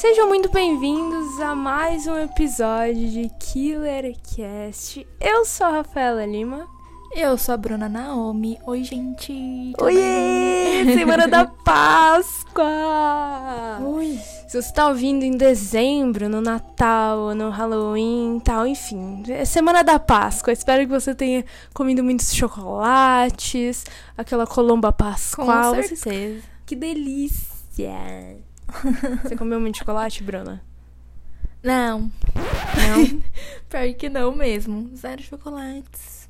Sejam muito bem-vindos a mais um episódio de Killer Cast. Eu sou a Rafaela Lima. Eu sou a Bruna Naomi. Oi, gente. bem? Semana da Páscoa! Oi. Se você tá ouvindo em dezembro, no Natal, no Halloween tal, enfim. É Semana da Páscoa. Espero que você tenha comido muitos chocolates, aquela colomba Com pascual. Você- certeza. Que delícia! Você comeu muito chocolate, Bruna? Não. Não? Pior que não mesmo. Zero chocolates.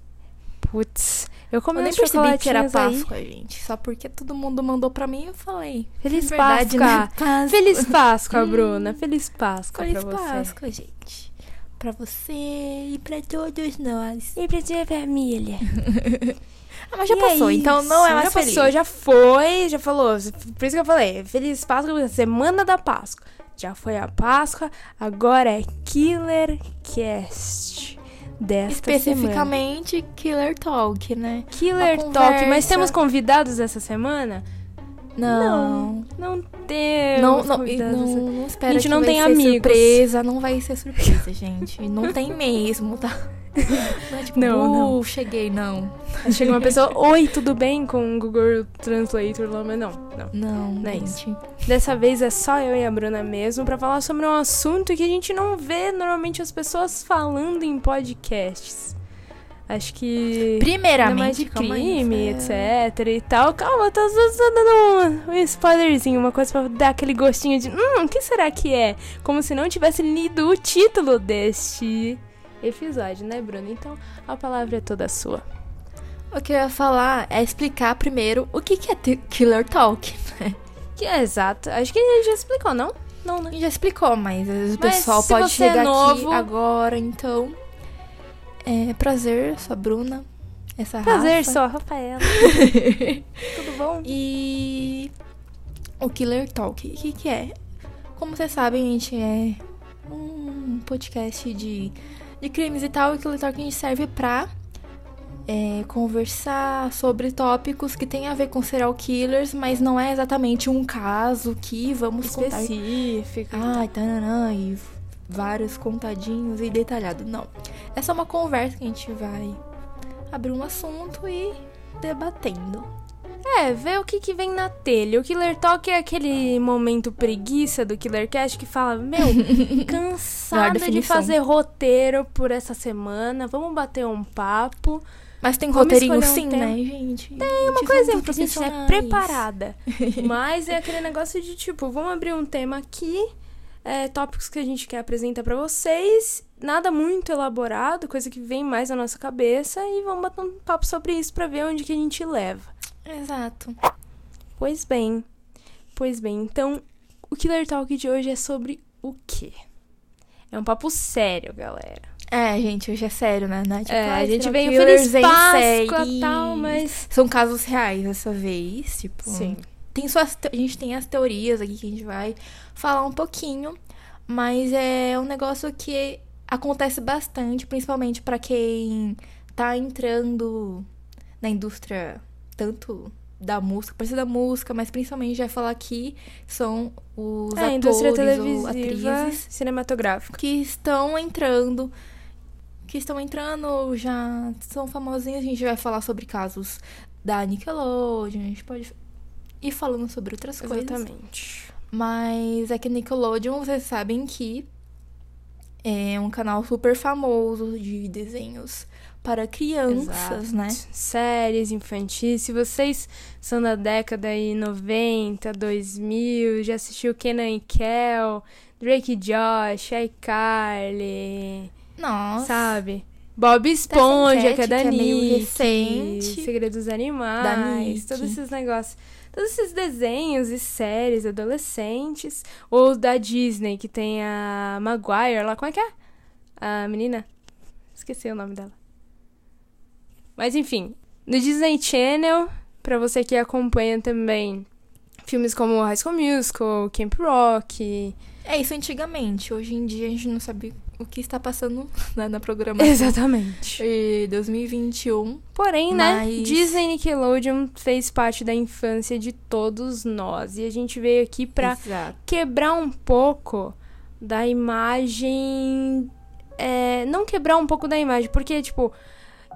Putz, eu comi Eu nem percebi que era chocolatinhos aí. Páscoa, gente. Só porque todo mundo mandou pra mim, eu falei. Feliz Verdade, Páscoa! né? Páscoa. Feliz Páscoa, Bruna. Feliz Páscoa Feliz pra você. Páscoa, gente. Pra você e pra todos nós. E pra tua família. Ah, mas já E passou, é então não é mais Já feliz. passou, já foi, já falou. Por isso que eu falei, Feliz Páscoa, Semana da Páscoa. Já foi a Páscoa, agora é Killer Cast desta semana. Especificamente Killer Talk, né? Killer Talk, mas temos convidados essa semana? Não. Não temos Não, não, não, não espera Gente, não tem amigos. surpresa, não vai ser surpresa, gente. Não tem mesmo, tá? Não é tipo, Não, não. "Uh, cheguei, não. Chega uma pessoa, oi, tudo bem? Com o Google Translator lá, mas não, não. Não, Não é gente. Dessa vez é só eu e a Bruna mesmo pra falar sobre um assunto que a gente não vê normalmente as pessoas falando em podcasts. Acho que. Primeiramente, mais de crime, é. etc e tal. Calma, tô só, só dando um, um spoilerzinho, uma coisa pra dar aquele gostinho de. Hum, o que será que é? Como se não tivesse lido o título deste episódio, né, Bruna? Então a palavra é toda sua. O que eu ia falar é explicar primeiro o que, que é Killer Talk. Que é exato. Acho que a gente já explicou, não? Não, né? A gente já explicou, mas o pessoal pode você é chegar novo- aqui agora, então. É prazer, sou a Bruna. Essa Prazer, Rafa. sou a Rafaela. Tudo bom? E o Killer Talk, o que, que é? Como vocês sabem, a gente é um podcast de, de crimes e tal, e o Killer Talk a gente serve pra é, conversar sobre tópicos que tem a ver com serial killers, mas não é exatamente um caso que vamos contar. Específico. Ai, tananã, e vários contadinhos e detalhado. Não. É só uma conversa que a gente vai abrir um assunto e debatendo. É, ver o que, que vem na telha. O Killer Talk é aquele momento preguiça do Killer Cast que fala: Meu, cansada de fazer roteiro por essa semana, vamos bater um papo. Mas tem Vamos roteirinho um sim, né, gente? Tem uma coisa porque a gente é preparada. Mas é aquele negócio de tipo, vamos abrir um tema aqui, é, tópicos que a gente quer apresentar pra vocês, nada muito elaborado, coisa que vem mais na nossa cabeça, e vamos bater um papo sobre isso pra ver onde que a gente leva. Exato. Pois bem, pois bem, então o Killer Talk de hoje é sobre o quê? É um papo sério, galera. É, gente, hoje é sério, né? Não Tipo, é, a gente veio feliz Páscoa e tal, mas... São casos reais dessa vez, tipo... Sim. Tem suas A gente tem as teorias aqui que a gente vai falar um pouquinho, mas é um negócio que acontece bastante, principalmente pra quem tá entrando na indústria tanto da música, ser da música, mas principalmente já vai falar aqui são os É, atores ou atrizes cinematográfica. que estão entrando, que estão entrando, já são famosinhos. A gente vai falar sobre casos da Nickelodeon, a gente pode ir falando sobre outras coisas. Exatamente. Mas é que Nickelodeon, vocês sabem que é um canal super famoso de desenhos para crianças, Exato. né? Séries infantis. Se vocês são da década aí 90, 2000, já assistiu Kenan e Kel, Drake e Josh, iCarly, Nossa. sabe? Bob Esponja, Cat, que é da que é meio Nick, recente. Segredos dos Animais, todos esses negócios. Todos esses desenhos e séries adolescentes. Ou da Disney, que tem a Maguire lá. Como é que é? A menina? Esqueci o nome dela. Mas enfim, no Disney Channel, pra você que acompanha também filmes como High School Musical, Camp Rock. É isso antigamente. Hoje em dia a gente não sabe o que está passando né, na programação. Exatamente. E 2021. Porém, né? Mas- Disney e Nickelodeon fez parte da infância de todos nós. E a gente veio aqui pra Exato. quebrar um pouco da imagem. é, não quebrar um pouco da imagem, porque, tipo,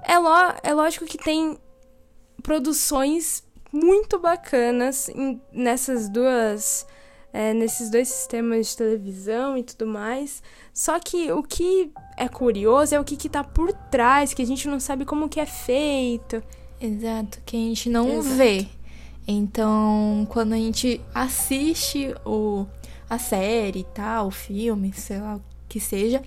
é, lo- é lógico que tem produções muito bacanas em- nessas duas. É, nesses dois sistemas de televisão e tudo mais. Só que o que é curioso é o que, que tá por trás, que a gente não sabe como que é feito. Exato, que a gente não Exato. vê. Então, quando a gente assiste o, a série e tal, o filme, sei lá o que seja,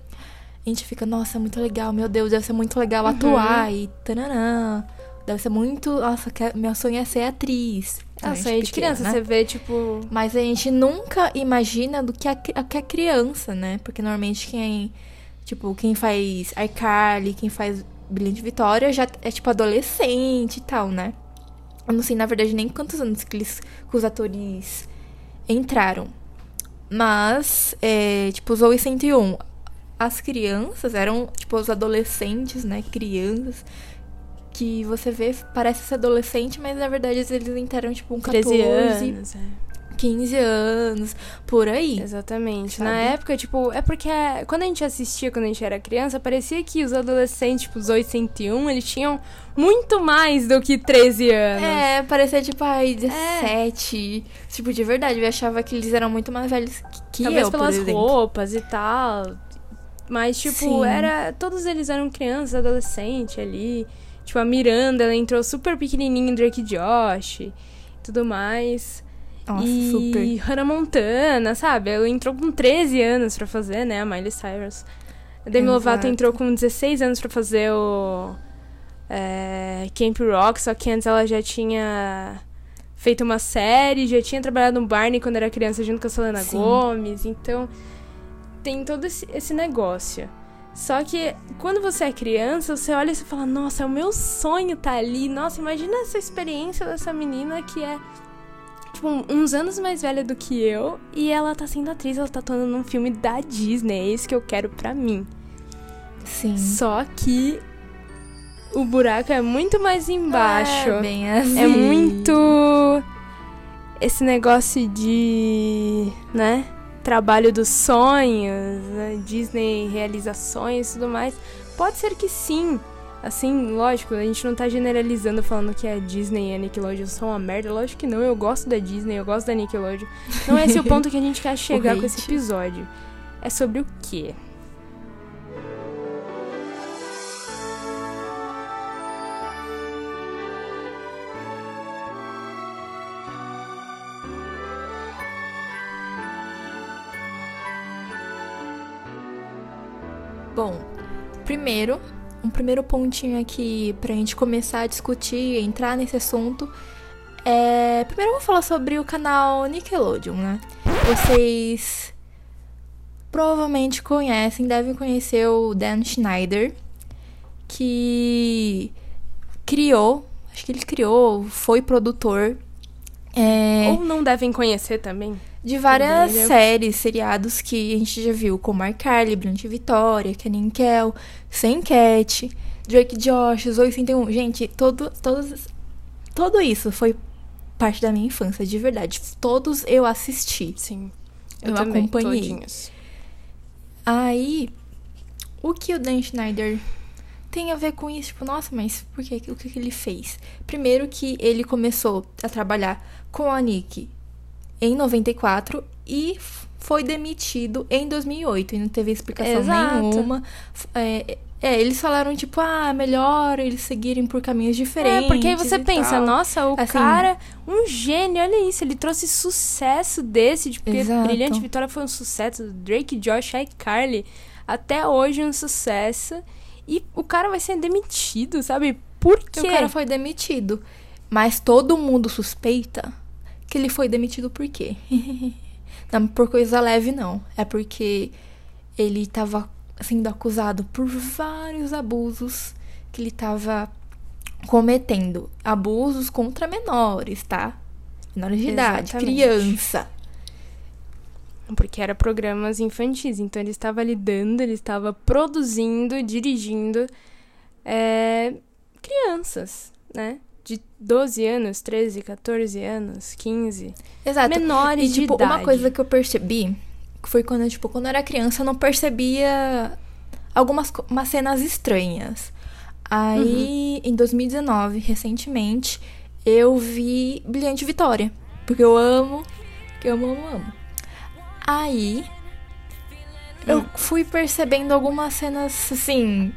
a gente fica, nossa, muito legal, meu Deus, deve ser muito legal Uhum. atuar e tananã. Deve ser muito. Nossa, que- meu sonho é ser atriz. Quando a Nossa, gente aí de criança, né? você vê, tipo. Mas a gente nunca imagina do que a que é criança, né? Porque normalmente quem, tipo, quem faz iCarly, quem faz Brilhante Vitória já é tipo adolescente e tal, né? Eu não sei, na verdade, nem quantos anos que, eles, que os atores entraram. Mas, é, tipo, Zoe 101, as crianças eram, tipo, os adolescentes, né? Crianças. Que você vê, parece ser adolescente, mas na verdade eles entraram, tipo, um 14, 13 anos. é. 15 anos, por aí. Exatamente. Sabe? Na época, tipo, é porque quando a gente assistia, quando a gente era criança, parecia que os adolescentes, tipo, os 801, eles tinham muito mais do que 13 anos. É, parecia tipo, ai, 17. Tipo, de verdade, eu achava que eles eram muito mais velhos que, Talvez eu, pelas roupas e tal. Mas, tipo, Sim. era. Todos eles eram crianças, adolescentes ali. Tipo, a Miranda, ela entrou super pequenininha em Drake Josh e tudo mais. Nossa, e super. Hannah Montana, sabe? Ela entrou com 13 anos pra fazer, né? A Miley Cyrus. A Demi Lovato Exato. entrou com 16 anos pra fazer o é, Camp Rock, só que antes ela já tinha feito uma série, já tinha trabalhado no Barney quando era criança junto com a Selena Sim. Gomez. Então, tem todo esse, esse negócio. Só que quando você é criança, você olha e você fala, nossa, é o meu sonho tá ali. Nossa, imagina essa experiência dessa menina que é tipo, uns anos mais velha do que eu e ela tá sendo atriz, ela tá atuando num filme da Disney. É isso que eu quero pra mim. Sim. Só que o buraco é muito mais embaixo. É, bem assim. É muito esse negócio de, né, trabalho dos sonhos, né, Disney realizações e tudo mais. Pode ser que sim. Assim, lógico, a gente não tá generalizando falando que a Disney e a Nickelodeon são uma merda. Lógico que não, eu gosto da Disney, eu gosto da Nickelodeon. Não é esse o ponto que a gente quer chegar com esse episódio. É sobre o quê? Primeiro, um primeiro pontinho aqui pra gente começar a discutir, entrar nesse assunto. É, primeiro eu vou falar sobre o canal Nickelodeon, né? Vocês provavelmente conhecem, devem conhecer o Dan Schneider, que criou, acho que ele criou, foi produtor é, Ou não devem conhecer também? De várias Entendeu? séries, seriados que a gente já viu, como iCarly, Brilhante Vitória, Kenan Kel, Sem Cat, Drake Josh, Zoe 101. Gente, todo, todos, tudo isso foi parte da minha infância, de verdade. Todos eu assisti. Sim. Eu também, acompanhei. todinhos. Aí, o que o Dan Schneider tem a ver com isso? Tipo, nossa, mas por que? O que, que ele fez? Primeiro que ele começou a trabalhar com a Nick em 94 e foi demitido em 2008 e não teve explicação Exato. nenhuma. É, é, eles falaram, tipo, ah, melhor eles seguirem por caminhos diferentes. É, porque aí você pensa, tal. nossa, o Assim- cara, um gênio, olha isso, ele trouxe sucesso desse, tipo, porque Exato. Brilhante Vitória foi um sucesso, Drake, Josh, iCarly, até hoje um sucesso, e o cara vai ser demitido, sabe? Por quê? O cara foi demitido. Mas todo mundo suspeita que ele foi demitido por quê? não por coisa leve, não. É porque ele estava sendo acusado por vários abusos que ele estava cometendo. Abusos contra menores, tá? Menores de idade, criança. Porque era programas infantis. Então ele estava lidando, ele estava produzindo, dirigindo é, crianças, né? De 12 anos, 13, 14 anos, 15. Exato. Menores E, tipo, de idade. uma coisa que eu percebi foi quando, tipo, quando eu era criança, eu não percebia algumas umas cenas estranhas. Aí, em 2019, recentemente, eu vi Brilhante Vitória. Porque eu amo, que eu amo, amo, amo. Aí, eu fui percebendo algumas cenas, assim,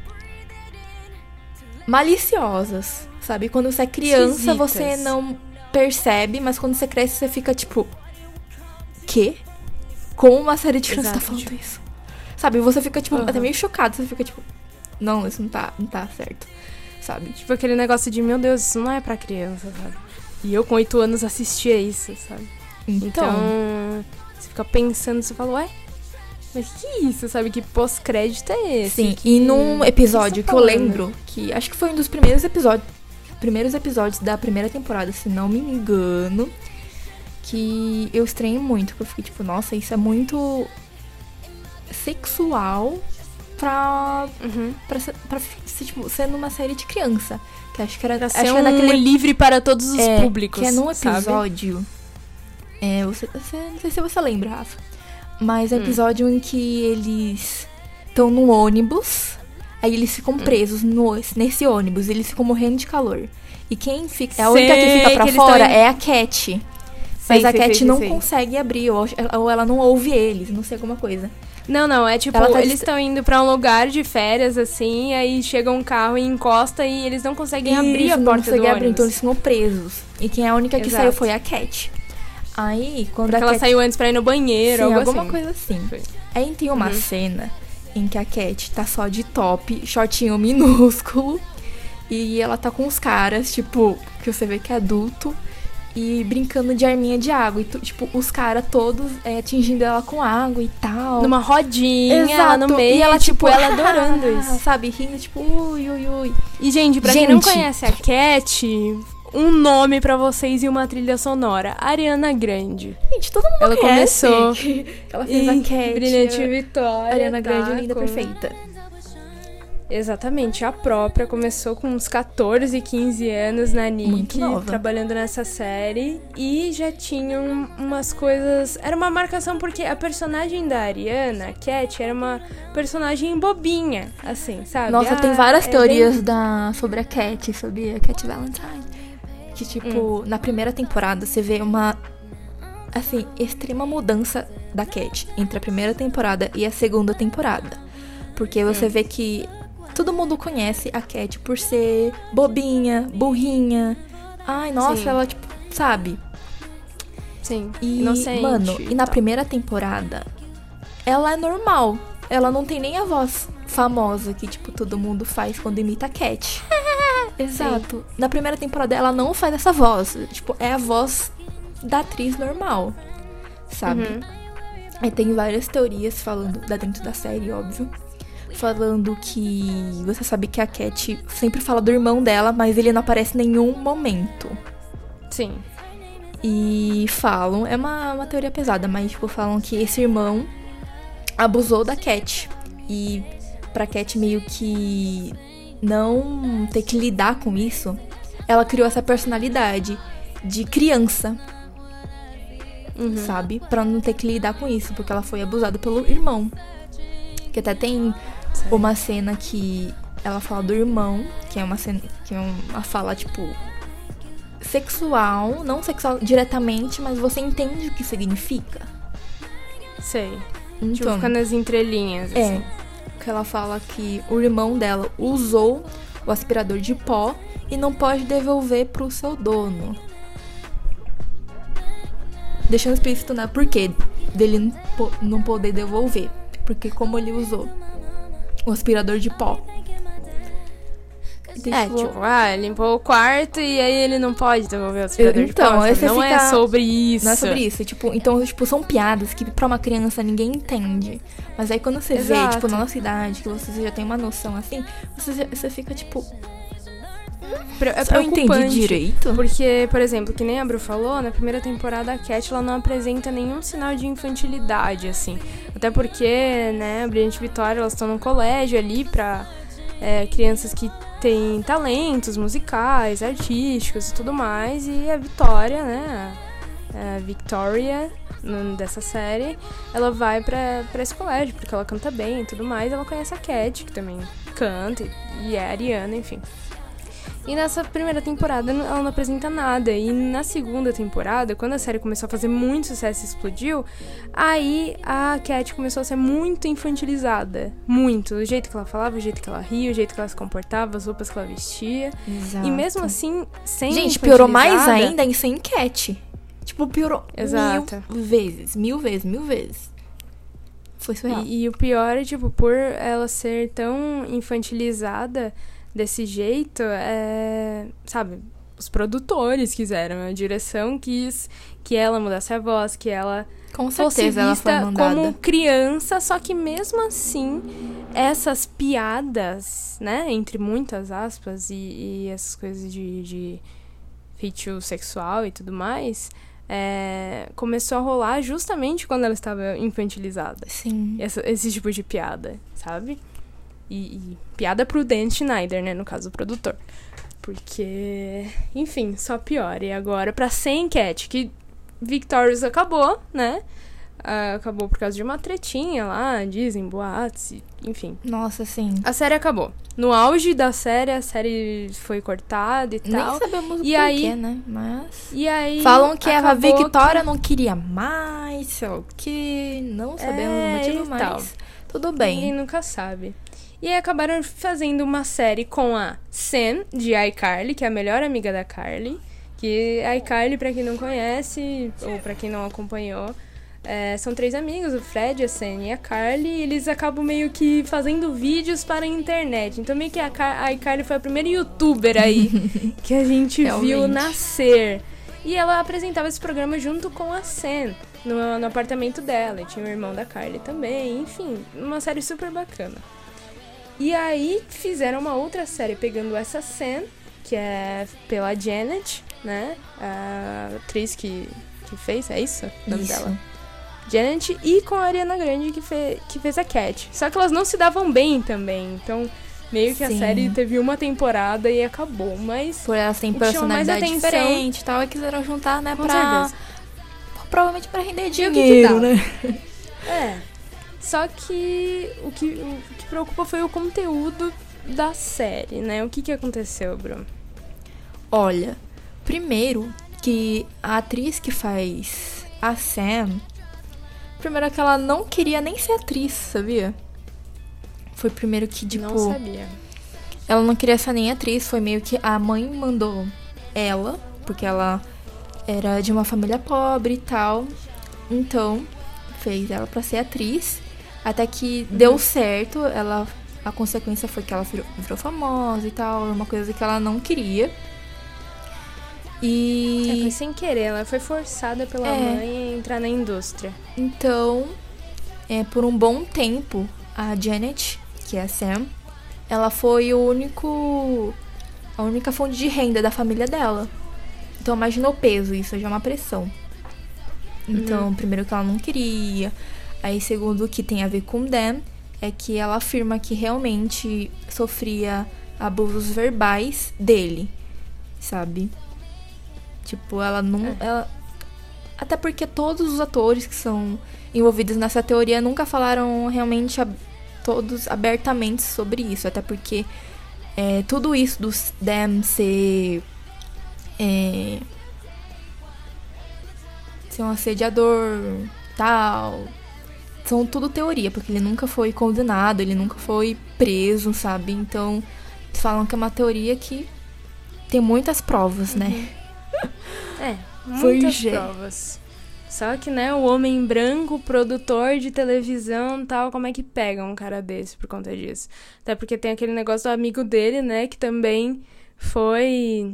maliciosas, sabe? Quando você é criança, você Esquisitas. não percebe, mas quando você cresce, você fica tipo, quê? Como uma série de crianças tá falando tipo- isso? Sabe? Você fica, tipo, Aham. até meio chocado, você fica tipo, não, isso não tá, não tá certo, sabe? Tipo aquele negócio de, meu Deus, isso não é pra criança, sabe? E eu com 8 anos assistia isso, sabe? Então, Então, você fica pensando, você fala, ué? Mas que isso, sabe? Que pós-crédito é esse? sim, Que- e num episódio que que você eu tá lembro, que acho que foi um dos primeiros episódios, primeiros episódios da primeira temporada, se não me engano, que eu estranhei muito, que eu fiquei tipo, nossa, isso é muito sexual pra, Uhum. pra, ser, pra ser, tipo, ser numa série de criança. Que acho que era, Pra acho ser que um daquele livre para todos os é, públicos, Que é num episódio. É, você, você- não sei se você lembra, Rafa. Mas é um Hum. episódio em que eles estão no ônibus. Aí eles ficam Hum. presos no, nesse ônibus. Eles ficam morrendo de calor. E quem fica. A única que Sei fica pra que fora é a Cat. Sei, Mas a sei, Cat sei, não sei. consegue abrir, ou, ou ela não ouve eles, não sei alguma coisa. Não, não, é tipo, tá eles estão indo pra um lugar de férias, assim, aí chega um carro e encosta e eles não conseguem abrir Isso, a não porta do consegue abrir, ônibus. então eles ficam presos. E quem é a única que Exato. saiu foi a Cat. Aí, quando Porque a ela Cat saiu antes pra ir no banheiro, Sim, algo alguma assim. coisa assim. Foi. Aí tem uma Uhum. cena em que a Cat tá só de top, shortinho minúsculo. E ela tá com os caras, tipo, que você vê que é adulto. E brincando de arminha de água. E, tipo, os caras todos é, atingindo ela com água e tal. Numa rodinha, Exato. no meio, e ela, tipo, ela adorando isso. Sabe, rindo, tipo, ui, ui, ui. E, gente, pra quem não Gente. conhece a Cat, um nome pra vocês e uma trilha sonora. Ariana Grande. Gente, todo mundo Ela conhece. começou ela fez a Cat. Brilhante Vitória. Ariana tá, Grande, linda, com- perfeita. Exatamente, a própria começou com uns 14, 15 anos na Nick, trabalhando nessa série e já tinham umas coisas. Era uma marcação porque a personagem da Ariana, a Cat, era uma personagem bobinha, assim, sabe? Nossa, Ah, tem várias é teorias da, sobre a Cat, sobre a Cat Valentine. Que, Hum. tipo, na primeira temporada você vê uma, assim, extrema mudança da Cat entre a primeira temporada e a segunda temporada. Porque você Hum. vê que todo mundo conhece a Cat por ser bobinha, burrinha. Ai, nossa, Sim. ela, tipo, sabe? Sim, E, inocente. mano, e na tal. primeira temporada, ela é normal. Ela não tem nem a voz famosa que, tipo, todo mundo faz quando imita a Cat. Exato. Na primeira temporada, ela não faz essa voz. Tipo, é a voz da atriz normal. Sabe? Uhum. Aí tem várias teorias falando, da dentro da série, óbvio. Falando que você sabe que a Cat sempre fala do irmão dela, mas ele não aparece em nenhum momento. Sim. E falam, é uma, uma teoria pesada, mas tipo, falam que esse irmão abusou da Cat. E pra Cat meio que não ter que lidar com isso, ela criou essa personalidade de criança, Uhum. sabe? Pra não ter que lidar com isso, porque ela foi abusada pelo irmão. Que até tem uma cena que ela fala do irmão, que é uma cena, que é uma fala tipo sexual, não sexual diretamente, mas você entende o que significa. Sei. Então, Tipo, fica nas entrelinhas, é assim. Que ela fala que o irmão dela usou o aspirador de pó e não pode devolver pro seu dono. Deixando explícito, né? Por quê dele não poder devolver? Porque como ele usou o aspirador de pó. Então, É, tipo, ah, limpou o quarto e aí ele não pode devolver o aspirador de Então, sabe? você Não é fica- sobre isso. Não é sobre isso. Tipo, então, tipo, são piadas que pra uma criança ninguém entende. Mas aí quando você vê, Exato. tipo, na nossa idade, que você já tem uma noção assim, você, já- você fica tipo. é Eu entendi preocupante. direito? Porque, por exemplo, que nem a Bru falou, na primeira temporada a Cat ela não apresenta nenhum sinal de infantilidade, assim. Até porque, né, a Brilhante Vitória, elas estão num colégio ali pra é, crianças que têm talentos musicais, artísticos e tudo mais. E a Vitória, né, a Victoria dessa série, ela vai pra esse colégio, porque ela canta bem e tudo mais. Ela conhece a Cat, que também canta, e- e é ariana, enfim. E nessa primeira temporada ela não apresenta nada. E na segunda temporada, quando a série começou a fazer muito sucesso e explodiu, aí a Cat começou a ser muito infantilizada. Muito. O jeito que ela falava, o jeito que ela ria, o jeito que ela se comportava, as roupas que ela vestia. Exato. E mesmo assim, sem Gente, piorou mais ainda em sem cat. Tipo, piorou Exato. mil vezes, mil vezes, mil vezes. Foi surreal. E, e o pior é, tipo, por ela ser tão infantilizada desse jeito, é, sabe, os produtores quiseram, a direção quis que ela mudasse a voz, que ela Com fosse certeza ela foi mandada. como criança, só que mesmo assim, essas piadas, né, entre muitas aspas, e, e essas coisas de, de feitio sexual e tudo mais, é, começou a rolar justamente quando ela estava infantilizada. Sim. Esse tipo de piada, sabe? E, e piada pro Dan Schneider, né, no caso do produtor. Porque, enfim, só piora. E agora, pra ser enquete, que Victorious acabou, né? Ah, acabou por causa de uma tretinha lá, dizem, boatos, enfim. Nossa, sim. A série acabou. No auge da série, a série foi cortada e Nem tal. sabemos o E porquê, aí- né? Mas. E aí. Falam que a Victoria não queria mais, sei lá o que. Não sabemos É, o motivo, tal. Tudo Ninguém bem. nunca sabe. E aí acabaram fazendo uma série com a Sam, de iCarly, que é a melhor amiga da Carly. Que a iCarly, pra quem não conhece, ou pra quem não acompanhou, é, são três amigos, o Fred, a Sam e a Carly. E eles acabam meio que fazendo vídeos para a internet. Então meio que a, Car a iCarly foi a primeira youtuber aí que a gente viu nascer. E ela apresentava esse programa junto com a Sam. No, no apartamento dela, e tinha o irmão da Carly também, enfim, uma série super bacana. E aí fizeram uma outra série pegando essa Sam, que é pela Janet, né? A atriz que, que fez, é isso? O nome Isso. dela? Janet e com a Ariana Grande que, fe, que fez a Cat. Só que elas não se davam bem também, então meio que a Sim. série teve uma temporada e acabou, mas Por elas têm personalidade atenção- diferente e tal, e quiseram juntar, né, com pra. certeza. Provavelmente pra render dinheiro, dá? né? É. Só que o que, o que preocupa foi o conteúdo da série, né? O que, que aconteceu, Bruno? Olha, primeiro que a atriz que faz a Sam, primeiro que ela não queria nem ser atriz, sabia? Foi primeiro que, tipo, não sabia. ela não queria ser nem atriz, foi meio que a mãe mandou ela, porque ela era de uma família pobre e tal. Então, fez ela pra ser atriz, até que deu certo, ela a consequência foi que ela virou, virou famosa e tal, uma coisa que ela não queria. É, E foi sem querer, ela foi forçada pela É. mãe a entrar na indústria. Então, é, por um bom tempo, a Janet, que é a Sam, ela foi o único. a única fonte de renda da família dela. Então imagina o peso, isso já é uma pressão. Então, primeiro que ela não queria. Aí, segundo o que tem a ver com Dan, é que ela afirma que realmente sofria abusos verbais dele, sabe? Tipo, ela não. É. ela- até porque todos os atores que são envolvidos nessa teoria nunca falaram realmente ab- todos abertamente sobre isso. Até porque é, tudo isso do Dan ser. É, ser um assediador tal. São tudo teoria, porque ele nunca foi condenado, ele nunca foi preso, sabe? Então, falam que é uma teoria que tem muitas provas, né? É, Foi muitas gê- provas. Só que, né, o homem branco, produtor de televisão tal, como é que pega um cara desse por conta disso? Até porque tem aquele negócio do amigo dele, né, que também foi,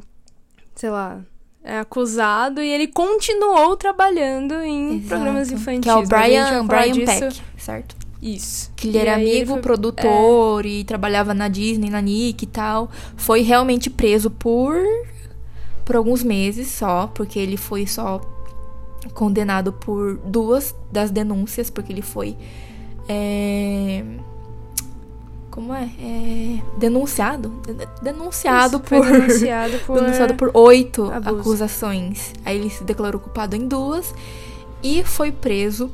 sei lá, é, acusado e ele continuou trabalhando em Exato. programas infantis. Que é o Brian, Brian disso- Peck, certo? Isso. que ele E era aí ele amigo, foi- produtor e trabalhava na Disney, na Nick e tal, foi realmente preso por por alguns meses só, porque ele foi só condenado por duas das denúncias, porque ele foi é, como é? É, denunciado, denunciado Isso, por denunciado por denunciado por oito abuso. acusações. Aí ele se declarou culpado em duas e foi preso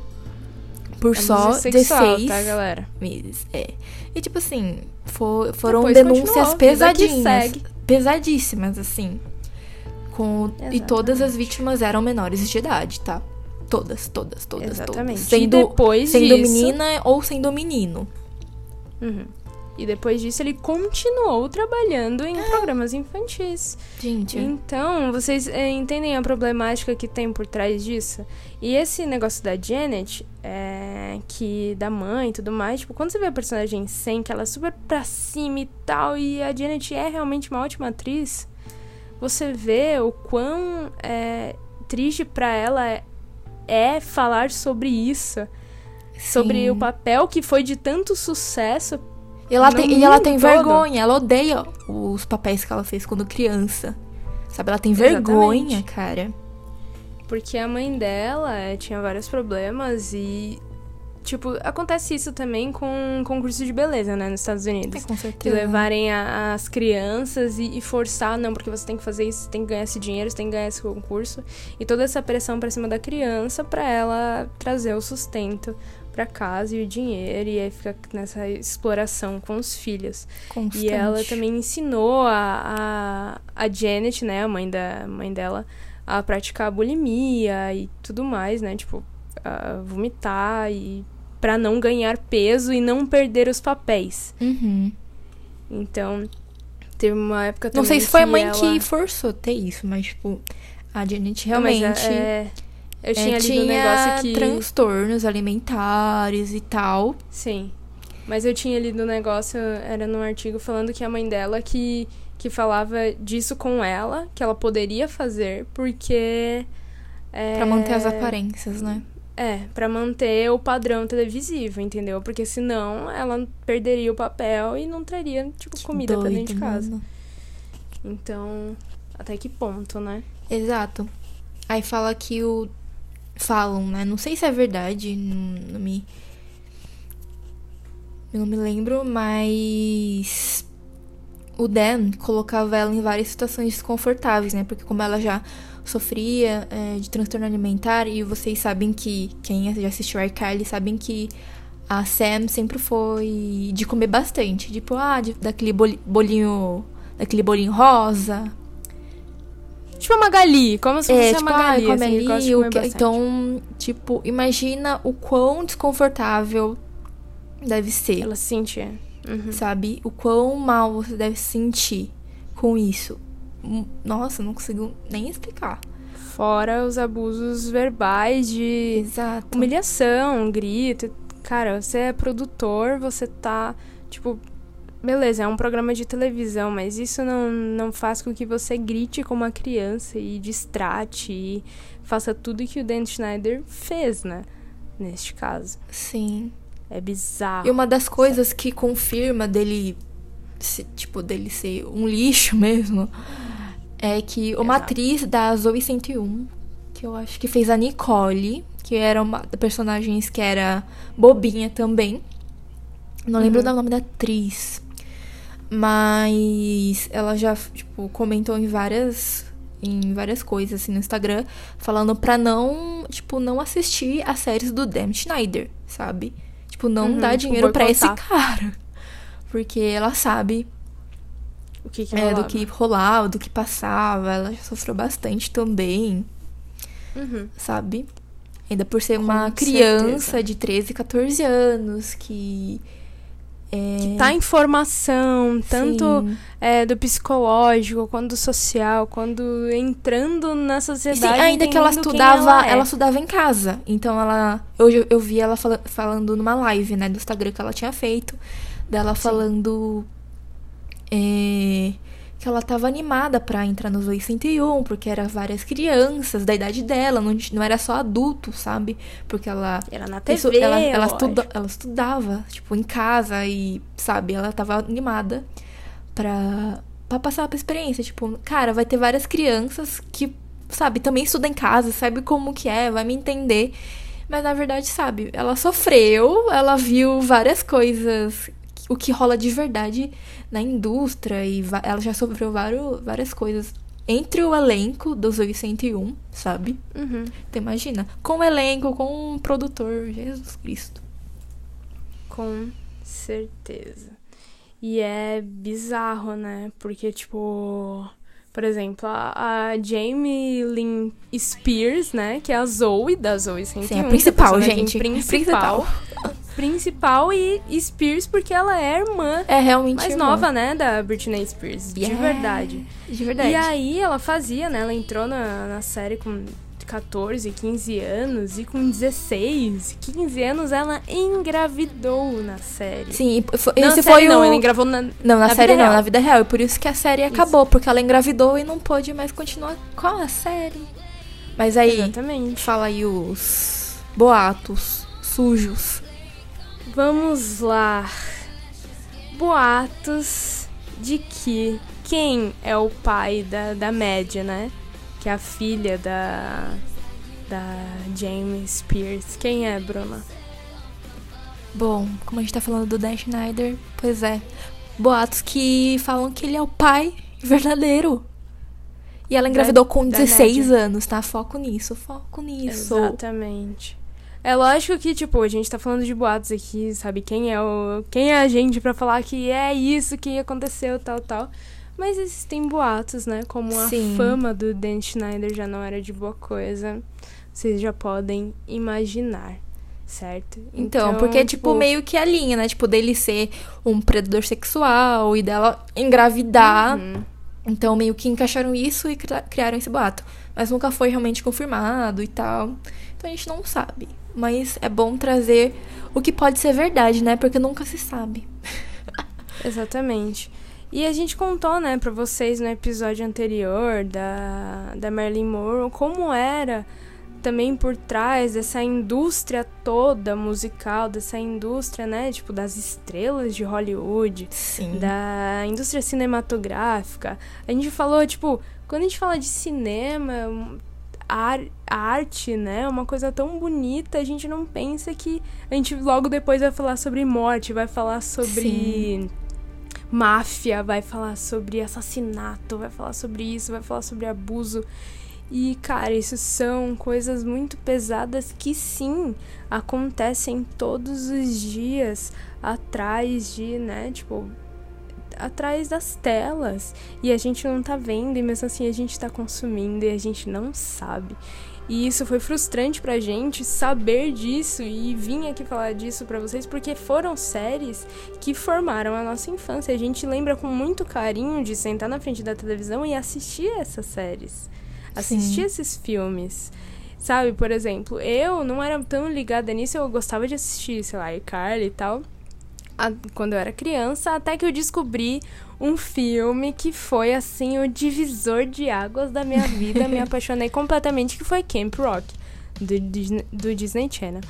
por só abuso sexual, 16 tá, galera? meses. É. E tipo assim, fo- foram Depois denúncias pesadinhas. segue. Pesadíssimas, assim. Com, e todas as vítimas eram menores de idade, tá? Todas, todas, todas, Exatamente. todas. e Sendo, depois sendo disso, menina ou sendo menino. Uhum. E depois disso ele continuou trabalhando em programas infantis. Gente, Então, vocês eh, entendem a problemática que tem por trás disso? E esse negócio da Janet, é, que da mãe e tudo mais, tipo, quando você vê a personagem sem, que ela é super pra cima e tal, e a Janet é realmente uma ótima atriz, você vê o quão é, triste pra ela é, é falar sobre isso. Sobre sim. o papel que foi de tanto sucesso E ela no tem, e ela tem todo. vergonha, ela odeia os papéis que ela fez quando criança. Sabe, ela tem vergonha, Exatamente. cara. Porque a mãe dela eh, tinha vários problemas e. Tipo, acontece isso também com concurso de beleza, né, nos Estados Unidos. com De certeza. levarem a- as crianças e, e forçar, não, porque você tem que fazer isso, você tem que ganhar esse dinheiro, você tem que ganhar esse concurso. E toda essa pressão pra cima da criança pra ela trazer o sustento pra casa e o dinheiro. E aí fica nessa exploração com os filhos. Constante. E ela também ensinou a, a, a Janet, né, a mãe, da, mãe dela, a praticar bulimia e tudo mais, né? Tipo, a vomitar e pra não ganhar peso e não perder os papéis. Uhum. Então, teve uma época também Não sei se foi a mãe ela... que forçou ter isso, mas, tipo, a Janet Não, mas, realmente. é, eu é, tinha lido tinha um negócio que... transtornos alimentares e tal. Sim. Mas eu tinha lido um negócio, era num artigo falando que a mãe dela que, que falava disso com ela, que ela poderia fazer, porque. É, Pra manter as aparências, né? É, pra manter o padrão televisivo, entendeu? Porque senão ela perderia o papel e não traria, tipo, comida pra dentro de Doido, casa. Então, até que ponto, né? Exato. Aí fala que o. Falam, né? Não sei se é verdade, não, não me. Eu não me lembro, mas. O Dan colocava ela em várias situações desconfortáveis, né? Porque como ela já sofria é, de transtorno alimentar, e vocês sabem que, quem já assistiu iCarly, sabem que a Sam sempre foi de comer bastante. Tipo, ah, de- daquele boli- bolinho. Daquele bolinho rosa, Tipo a Magali, como se fosse é, a tipo, Magali, ah, assim, ali, o que- então, tipo, imagina o quão desconfortável deve ser, Ela se sentia. Uhum. sabe? O quão mal você deve se sentir com isso. Hum, Nossa, não consigo nem explicar. Fora os abusos verbais de Exato. humilhação, grito. Cara, você é produtor, você tá, tipo, beleza, é um programa de televisão, mas isso não, não faz com que você grite como uma criança e distrate e faça tudo que o Dan Schneider fez, né? Neste caso. Sim. É bizarro. E uma das coisas que confirma dele, se- tipo, dele ser um lixo mesmo, é que uma Exato. atriz da Zoe 101, que eu acho que fez a Nicole, que era uma das personagens que era bobinha também. Não lembro Uhum. do nome da atriz. Mas ela já, tipo, comentou em várias em várias coisas assim no Instagram, falando pra não, tipo, não assistir as séries do Dan Schneider, sabe? Tipo, não Uhum, dar tipo, dinheiro pra esse cara. Porque ela sabe O que que é, do que rolava, do que passava. Ela já sofreu bastante também, Uhum. sabe? Ainda por ser Com uma certeza. criança de 13, 14 anos que. É, Que tá em formação, tanto sim. é, do psicológico, quanto do social, quando entrando na sociedade. Sim, ainda que ela estudava, ela, ela, é. estudava em casa. Então ela. Hoje eu, vi ela fala- falando numa live, né, do Instagram que ela tinha feito. Dela falando. é, que ela tava animada pra entrar no Zoe 101, porque era várias crianças da idade dela, não, não era só adulto, sabe? Porque ela. Era na isso- TV, ela, ela, lógico. estuda- ela estudava, tipo, em casa e, sabe, ela tava animada pra, pra passar pra experiência. Tipo, cara, vai ter várias crianças que, sabe, também estudam em casa, sabe como que é, vai me entender. Mas na verdade, sabe, ela sofreu, ela viu várias coisas, o que rola de verdade na indústria e ela já sofreu vários, várias coisas entre o elenco do Zoe 101, sabe? Uhum. Então imagina, com o elenco, com o produtor, Jesus Cristo. Com certeza. E é bizarro, né? Porque, tipo. Por exemplo, a, a Jamie Lynn Spears, né? Que é a Zoe da Zoe 101. Sim, a que principal, gente. Principal. Principal e Spears porque ela é a irmã É realmente mais irmã. nova, né? Da Britney Spears. De Yeah. verdade. De verdade. E aí ela fazia, né? Ela entrou na, na série com 14, 15 anos e com 16, 15 anos ela engravidou na série. Sim, e foi- Não, esse série foi não, o... ela engravou na, Não, na, na série não, real. na vida real. E por isso que a série acabou, porque ela engravidou e não pôde mais continuar com a série. Mas aí, Exatamente. fala aí os boatos sujos. Vamos lá. Boatos de que quem é o pai da, da média, né? Que é a filha da. Da Jamie Spears. Quem é, Bruna? Bom, como a gente tá falando do Dan Schneider, pois é. Boatos que falam que ele é o pai verdadeiro. E ela engravidou com da 16 anos, tá? Foco nisso, foco nisso. Exatamente. É lógico que, tipo, a gente tá falando de boatos aqui, sabe? Quem é o. Quem é a gente pra falar que é isso que aconteceu, tal, tal. Mas existem boatos, né? Como a Sim. fama do Dan Schneider já não era de boa coisa. Vocês já podem imaginar, certo? Então, porque, tipo, meio que a linha, né? Tipo, dele ser um predador sexual e dela engravidar. Uhum. Então, meio que encaixaram isso e cri- criaram esse boato. Mas nunca foi realmente confirmado e tal. Então a gente não sabe. Mas é bom trazer o que pode ser verdade, né? Porque nunca se sabe. Exatamente. E a gente contou, né, pra vocês no episódio anterior da, da Marilyn Monroe como era também por trás dessa indústria toda musical, dessa indústria, né, tipo, das estrelas de Hollywood, Sim. da indústria cinematográfica. A gente falou, tipo, quando a gente fala de cinema, a ar- a arte, né, é uma coisa tão bonita, a gente não pensa que a gente logo depois vai falar sobre morte, vai falar sobre Sim. máfia, vai falar sobre assassinato, vai falar sobre isso, vai falar sobre abuso. E, cara, isso são coisas muito pesadas que sim acontecem todos os dias atrás de, né, tipo, atrás das telas. E a gente não tá vendo, e mesmo assim a gente tá consumindo e a gente não sabe. E isso foi frustrante pra gente saber disso e vir aqui falar disso pra vocês, porque foram séries que formaram a nossa infância. A gente lembra com muito carinho de sentar na frente da televisão e assistir essas séries. Assistir Sim. esses filmes. Sabe, por exemplo, eu não era tão ligada nisso, eu gostava de assistir, sei lá, iCarly e tal, a- quando eu era criança, até que eu descobri um filme que foi, assim, o divisor de águas da minha vida, me apaixonei completamente, que foi Camp Rock, do Disney, do Disney Channel.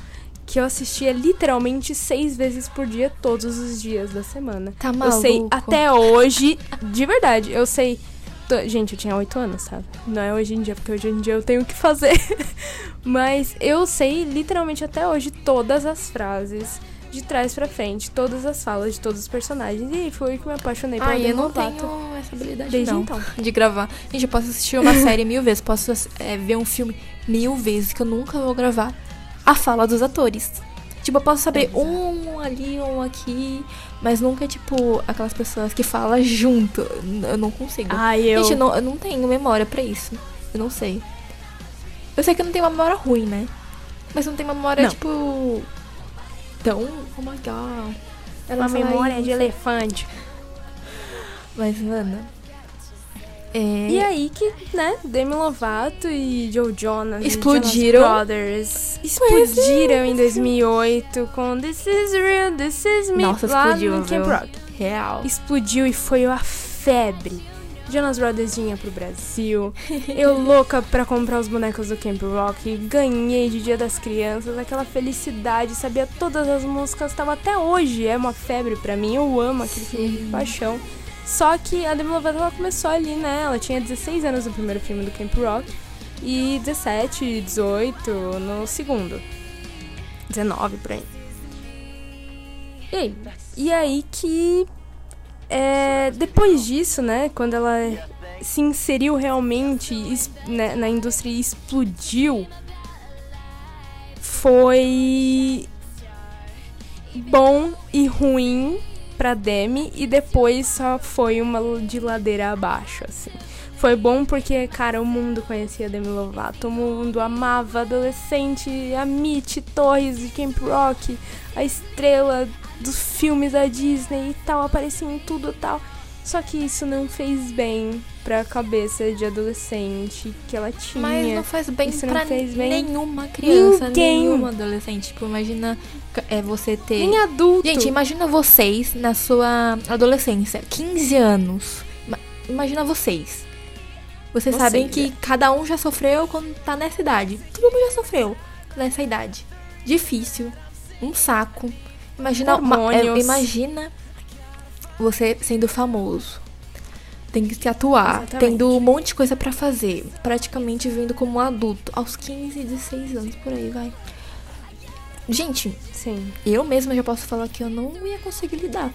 Que eu assistia literalmente seis vezes por dia, todos os dias da semana. Tá Eu maluco. sei até hoje, de verdade, eu sei. to- Gente, eu tinha oito anos, sabe? Não é hoje em dia, porque hoje em dia eu tenho o que fazer. Mas eu sei literalmente até hoje todas as frases de trás pra frente, todas as falas de todos os personagens. E foi que me apaixonei pela Demi não Lovato tenho essa habilidade desde não, então. de gravar. Gente, eu posso assistir uma série mil vezes, posso é, ver um filme mil vezes, que eu nunca vou gravar a fala dos atores. Tipo, eu posso saber Exato. um ali, um aqui, mas nunca, tipo, aquelas pessoas que falam junto. Eu não consigo. Ai, eu. Gente, eu não, eu não tenho memória pra isso. Eu não sei. Eu sei que eu não tenho uma memória ruim, né? Mas não tem uma memória, Não. tipo. Tão. Oh my god. Ela uma memória isso. de elefante. Mas, Ana. É... E aí que, né, Demi Lovato e Joe Jonas e Explodiram. Jonas Brothers explodiram em 2008 com This Is Real, This Is Me Nossa, explodiu, no Camp? Rock. Real. Explodiu e foi a febre. Jonas Brothers vinha pro Brasil. Eu louca pra comprar os bonecos do Camp Rock. Ganhei de Dia das Crianças, aquela felicidade, sabia todas as músicas, tava até hoje. É uma febre pra mim, eu amo aquele filme de paixão. Só que a Demi Lovato ela começou ali, né? Ela tinha 16 anos no primeiro filme do Camp Rock e 17, 18 no segundo. 19 por aí. E aí, e aí que é, depois disso, né, quando ela se inseriu realmente né, na indústria e explodiu, foi bom e ruim pra Demi e depois só foi uma de ladeira abaixo, assim. Foi bom porque, cara, o mundo conhecia Demi Lovato, o mundo amava adolescente, a Mitch Torres de Camp Rock, a estrela dos filmes da Disney e tal, aparecia em tudo e tal. Só que isso não fez bem pra cabeça de adolescente que ela tinha. Mas não faz bem isso pra bem nenhuma criança, Ninguém. nenhuma adolescente. Tipo, imagina é, você ter. Nem adulto. Gente, imagina vocês na sua adolescência, 15 anos. Imagina vocês. Vocês sabem que cada um já sofreu quando tá nessa idade. Todo mundo já sofreu nessa idade. Difícil, um saco, Imagina, uma, é, imagina você sendo famoso. Tem que se atuar, Exatamente. tendo um monte de coisa para fazer. Praticamente vivendo como um adulto. Aos 15, 16 anos, por aí, vai. Gente, Sim. eu mesma já posso falar que eu não ia conseguir lidar.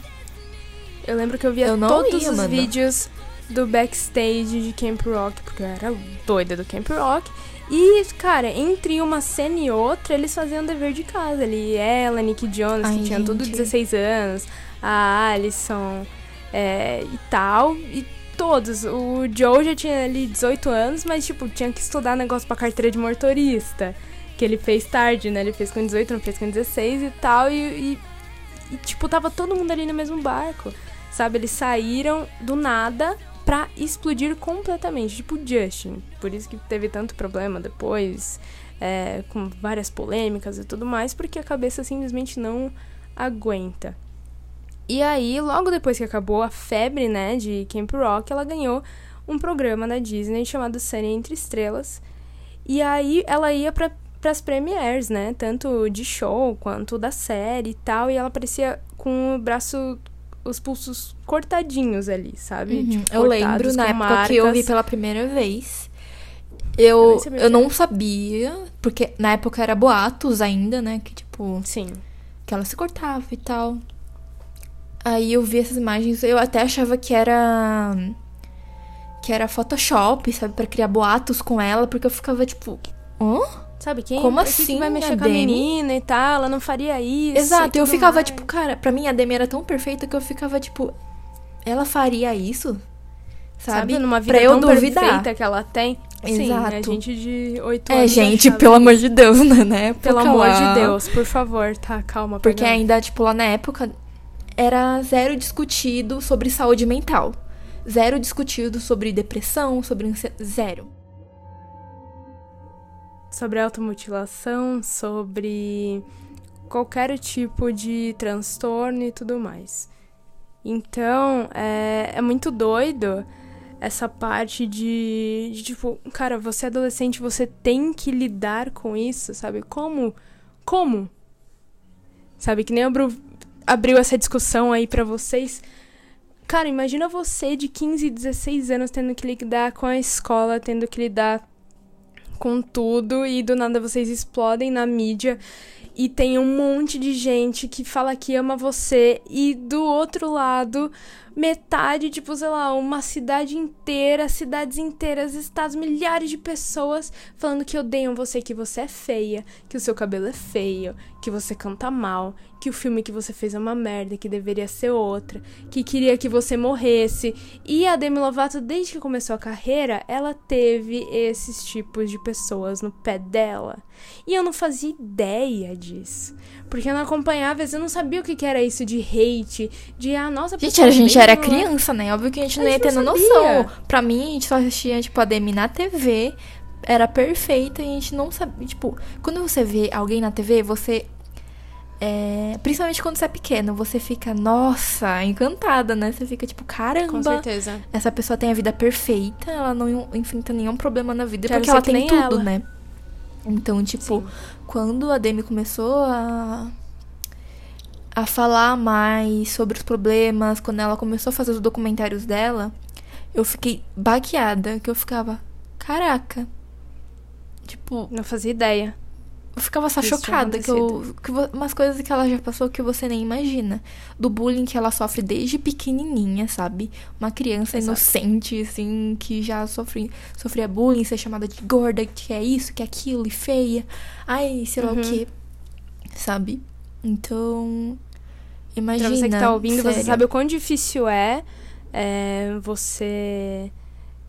Eu lembro que eu via eu todos ia, os mano. vídeos do backstage de Camp Rock, porque eu era doida do Camp Rock. E, cara, entre uma cena e outra, eles faziam dever de casa. Ali, ela, Nick Jones, Ai, que tinha tudo 16 anos, a Alison é, e tal. E todos. O Joe já tinha ali 18 anos, mas, tipo, tinha que estudar negócio pra carteira de motorista. Que ele fez tarde, né? Ele fez com 18, não fez com 16 e tal. E, e, e tipo, tava todo mundo ali no mesmo barco. Sabe? Eles saíram do nada pra explodir completamente, tipo Justin. Por isso que teve tanto problema depois, é, com várias polêmicas e tudo mais, porque a cabeça simplesmente não aguenta. E aí, logo depois que acabou a febre, né, de Camp Rock, ela ganhou um programa da Disney chamado Sunny Entre Estrelas. E aí ela ia para as premieres, né, tanto de show quanto da série e tal, e ela aparecia com o braço os pulsos cortadinhos ali, sabe? Uhum. Tipo, eu lembro na época marcas. que eu vi pela primeira vez. Eu, eu, eu não sabia, porque na época era boatos ainda, né? Que tipo. Sim. Que ela se cortava e tal. Aí eu vi essas imagens, eu até achava que era. Que era Photoshop, sabe? para criar boatos com ela, porque eu ficava tipo. Hã? Sabe quem? Como assim? Que vai mexer com a menina e tal, ela não faria isso. Exato, eu ficava mais. tipo, cara, pra mim a Demi era tão perfeita que eu ficava tipo, ela faria isso? Sabe? sabe numa vida pra eu duvidar. perfeita que ela tem. Exato. Sim, a gente de 8 é, anos. É, gente, pelo amor de Deus, né? né? Pelo amor lá. de Deus, por favor, tá, calma. Porque ainda, tipo, lá na época era zero discutido sobre saúde mental. Zero discutido sobre depressão, sobre ansiedade. Zero sobre automutilação, sobre qualquer tipo de transtorno e tudo mais. Então, é, é muito doido essa parte de, de, tipo, cara, você é adolescente, você tem que lidar com isso, sabe? Como? Como? Sabe, que nem abriu, essa discussão aí para vocês. Cara, imagina você de 15, 16 anos tendo que lidar com a escola, tendo que lidar com tudo e do nada vocês explodem na mídia. E tem um monte de gente que fala que ama você e do outro lado metade, tipo, sei lá, uma cidade inteira, cidades inteiras, estados, milhares de pessoas falando que odeiam você, que você é feia, que o seu cabelo é feio, que você canta mal, que o filme que você fez é uma merda, que deveria ser outra, que queria que você morresse. E a Demi Lovato, desde que começou a carreira, ela teve esses tipos de pessoas no pé dela. E eu não fazia ideia disso. Porque eu não acompanhava, às vezes eu não sabia o que, era isso de hate, de ah, nossa, Gente, a gente era criança, né? Óbvio que a gente não ia ter noção. Pra mim, a gente só assistia, tipo, a Demi na TV, era perfeita e a gente não sabia. Tipo, quando você vê alguém na TV, você É, principalmente quando você é pequeno, você fica, nossa, encantada, né? Você fica tipo, Com caramba, certeza. essa pessoa tem a vida perfeita, ela não enfrenta nenhum problema na vida, Quero porque ela tem tudo, ela. né? Então, tipo, Sim. quando a Demi começou a a falar mais sobre os problemas, quando ela começou a fazer os documentários dela, eu fiquei baqueada, que eu ficava, caraca. Tipo, Não fazia ideia. eu ficava só Isso chocada que, eu, que umas coisas que ela já passou que você nem imagina. Do bullying que ela sofre desde pequenininha, sabe? Uma criança Exato. inocente, assim, que já sofre, sofria bullying, ser chamada de gorda, que é isso, que é aquilo, e feia. Ai, sei lá Uhum. o quê. Sabe? Então. Imagina. Pra você que tá ouvindo, você sério. sabe o quão difícil é, é, você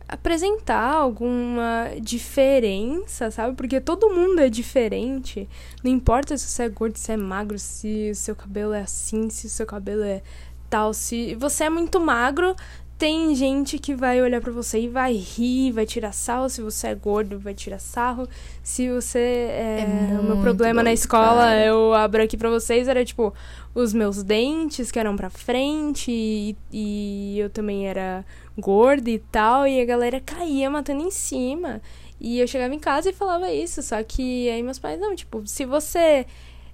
apresentar alguma diferença, sabe? Porque todo mundo é diferente. Não importa se você é gordo, se é magro, se o seu cabelo é assim, se o seu cabelo é tal. Se você é muito magro, tem gente que vai olhar pra você e vai rir, vai tirar sarro. Se você é gordo, vai tirar sarro. Se você é. É o meu problema na escola, cara. eu abro aqui pra vocês, era tipo os meus dentes que eram pra frente e, e eu também era gorda e tal, e a galera caía matando em cima. E eu chegava em casa e falava isso, só que aí meus pais, não, tipo, se você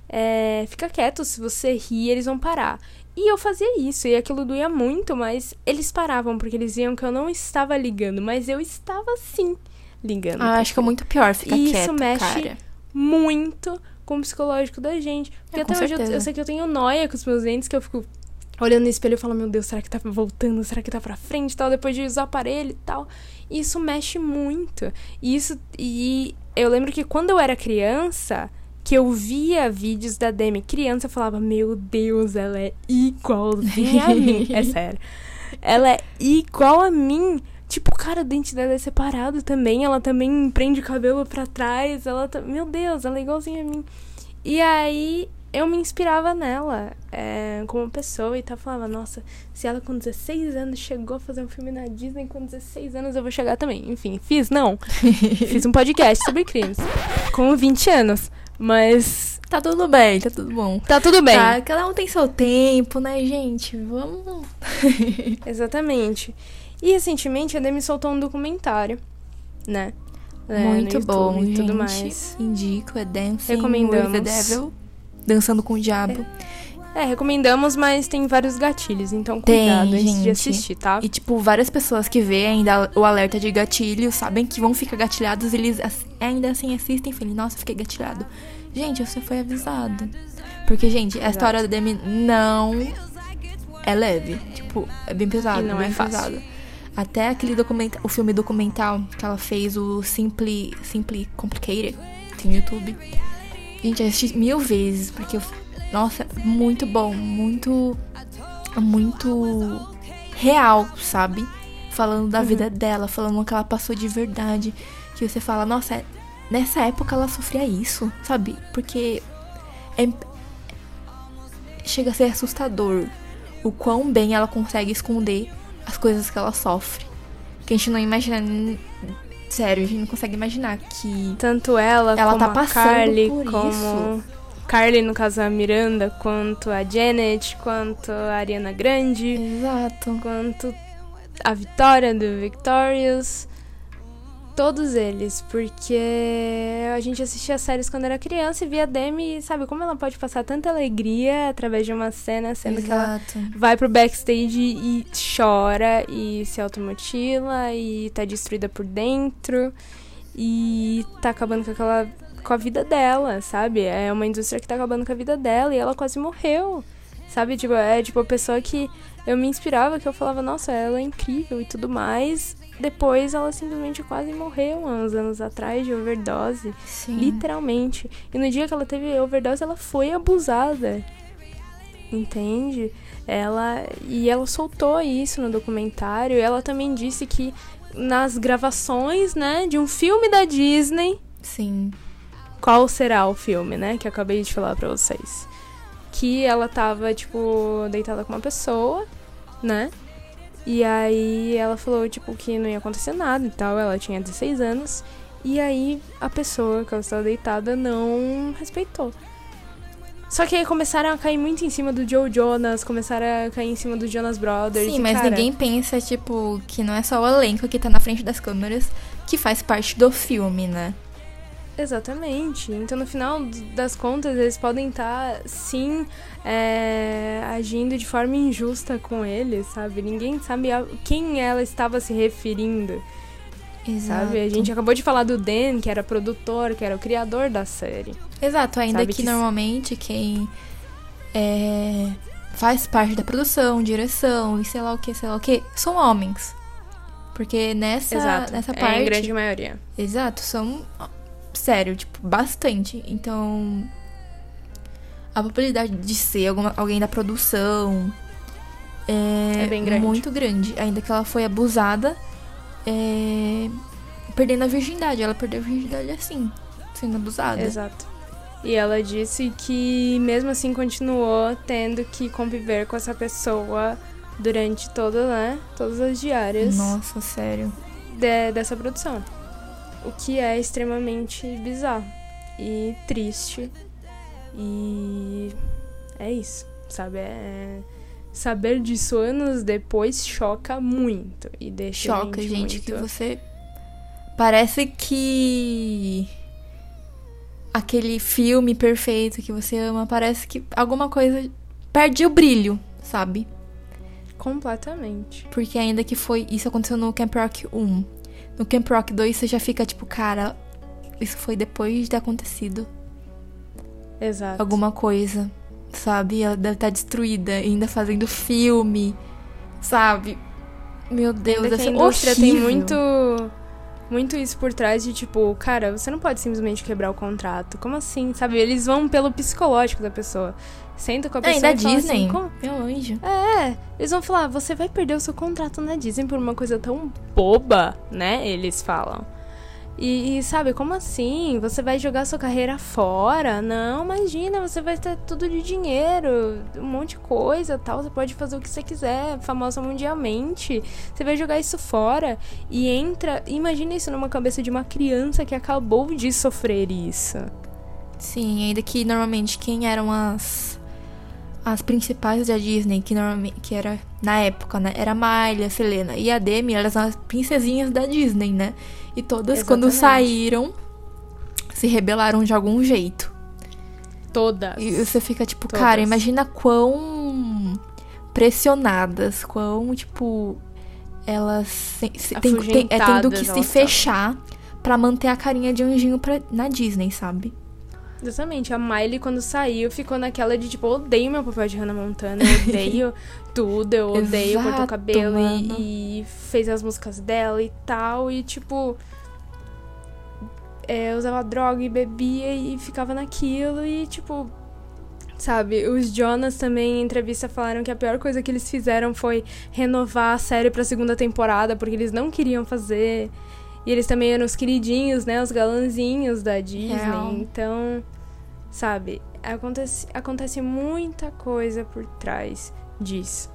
é, fica quieto, se você rir, eles vão parar. E eu fazia isso, e aquilo doía muito, mas eles paravam, porque eles viam que eu não estava ligando, mas eu estava sim ligando. Ah, acho que é muito pior ficar Isso quieto, mexe cara. muito com o psicológico da gente. Porque É, até hoje eu, eu sei que eu tenho noia com os meus dentes, que eu fico olhando no espelho e falo, meu Deus, será que tá voltando? Será que tá pra frente e tal? Depois de usar o aparelho e tal. E isso mexe muito. E isso. E eu lembro que quando eu era criança, que eu via vídeos da Demi criança, eu falava, meu Deus, ela é igualzinha a mim. É sério. Ela é igual a mim. Tipo, cara, o dente dela é separado também. Ela também prende o cabelo pra trás. Ela tá... Meu Deus, ela é igualzinha a mim. E aí eu me inspirava nela é, como pessoa e tá falava, nossa, se ela com 16 anos chegou a fazer um filme na Disney, com 16 anos eu vou chegar também. Enfim, fiz não. fiz um podcast sobre crimes. Com 20 anos. Mas Tá tudo bem, tá tudo bom. tá tudo bem. Tá, cada um tem seu tempo, né, gente? Vamos. Exatamente. E recentemente a Demi soltou um documentário, né? É, Muito bom, e tudo mais. Indico, é Dancing Recomendamos. with the Devil. Dançando com o Diabo. É, recomendamos, mas tem vários gatilhos, então Tem, cuidado antes de gente. assistir, tá? E, tipo, várias pessoas que vê ainda o alerta de gatilho sabem que vão ficar gatilhados eles ass- ainda assim assistem e falam, nossa, fiquei gatilhado. Gente, você foi avisado. Porque, gente, a Exato. história da Demi não é leve. Tipo, é bem pesado. E não bem é fácil. pesado. Até aquele documentário, o filme documental que ela fez, o Simply, Simply Complicated, tem no YouTube. Gente, eu assisti mil vezes, porque eu, nossa, muito bom, muito, muito real, sabe? Falando da Uhum. vida dela, falando o que ela passou de verdade. Que você fala, nossa, é- nessa época ela sofria isso, sabe? Porque é, chega a ser assustador o quão bem ela consegue esconder as coisas que ela sofre. Que a gente não imagina. Sério, a gente não consegue imaginar que. Tanto ela, Ela como tá a passando Carly, por como isso. Carly, no caso a Miranda, quanto a Janet, quanto a Ariana Grande, Exato. quanto a Vitória do Victorious. Todos eles, porque a gente assistia séries quando era criança e via a Demi, sabe como ela pode passar tanta alegria através de uma cena, sendo que ela Exato. vai pro backstage e chora e se automutila e tá destruída por dentro e tá acabando com aquela com a vida dela, sabe? É uma indústria que tá acabando com a vida dela e ela quase morreu. Sabe? Tipo, é tipo a pessoa que eu me inspirava, que eu falava, nossa, ela é incrível e tudo mais. Depois ela simplesmente quase morreu há uns anos atrás de overdose. Sim. Literalmente. E no dia que ela teve overdose, ela foi abusada. Entende? Ela e ela soltou isso no documentário. E ela também disse que nas gravações, né, de um filme da Disney, Sim. Qual será o filme, né, que eu acabei de falar pra vocês. Que ela tava tipo deitada com uma pessoa, né? E aí ela falou tipo que não ia acontecer nada e tal, ela tinha 16 anos. E aí a pessoa que ela estava deitada não respeitou. Só que aí começaram a cair muito em cima do Joe Jonas, começaram a cair em cima do Jonas Brothers. Sim, mas cara, ninguém pensa, tipo, que não é só o elenco que tá na frente das câmeras que faz parte do filme, né? Exatamente. Então, no final das contas, eles podem estar, sim, é, agindo de forma injusta com ele, sabe? Ninguém sabe a quem ela estava se referindo, sabe? A gente acabou de falar do Dan, que era produtor, que era o criador da série. Exato, ainda que, que- normalmente quem é, faz parte da produção, direção e sei lá o que, sei lá o que, são homens. Porque nessa, Exato. nessa é parte. em grande maioria. Exato, são. Sério, tipo, bastante. Então. A probabilidade de ser alguma- alguém da produção é, É bem grande. muito grande. Ainda que ela foi abusada, é, perdendo a virgindade. Ela perdeu a virgindade assim, sendo abusada. Exato. E ela disse que mesmo assim continuou tendo que conviver com essa pessoa durante toda, né, todas as diárias Nossa, sério. de- dessa produção. O que é extremamente bizarro e triste. E é isso, sabe? É... Saber disso anos depois choca muito e deixa a Choca, gente, muito... que você. Parece que. Aquele filme perfeito que você ama, parece que alguma coisa perde o brilho, sabe? Completamente. Porque ainda que foi. Isso aconteceu no Camp Rock 1. No Camp Rock 2 você já fica tipo, cara, isso foi depois de ter acontecido Exato. alguma coisa, sabe? Ela deve estar destruída, ainda fazendo filme, sabe? Meu Deus, Ainda deve que a indústria tem horrível. muito muito isso por trás de tipo, cara, você não pode simplesmente quebrar o contrato. Como assim? Sabe? Eles vão pelo psicológico da pessoa. Senta com a É, pessoa ainda e fala Disney. assim, como... Meu anjo. É, eles vão falar, você vai perder o seu contrato na Disney por uma coisa tão boba, né? Eles falam. E, e, sabe, como assim? Você vai jogar sua carreira fora? Não, imagina, você vai ter tudo de dinheiro, um monte de coisa tal. Você pode fazer o que você quiser, famosa mundialmente. Você vai jogar isso fora e entra. Imagina isso numa cabeça de uma criança que acabou de sofrer isso. Sim, ainda que normalmente quem eram as as principais da Disney, que normalmente que era na época, né? Era a Miley, a Selena e a Demi, elas são as princesinhas da Disney, né? E todas quando Exatamente. saíram se rebelaram de algum jeito. Todas. E você fica tipo, Todas. cara, imagina quão pressionadas, quão tipo elas se, se- tem, tem- é, tendo que se fechar pra manter a carinha de anjinho pra, na Disney, sabe? Exatamente, a Miley quando saiu ficou naquela de tipo, eu odeio meu papel de Hannah Montana, eu odeio tudo, eu odeio cortar o Exato, cabelo e, e fez as músicas dela e tal, e tipo. é, usava droga e bebia e ficava naquilo e tipo. Sabe, os Jonas também em entrevista falaram que a pior coisa que eles fizeram foi renovar a série pra segunda temporada, porque eles não queriam fazer. E eles também eram os queridinhos, né? Os galanzinhos da Disney. Real. Então, sabe, acontece, acontece muita coisa por trás disso.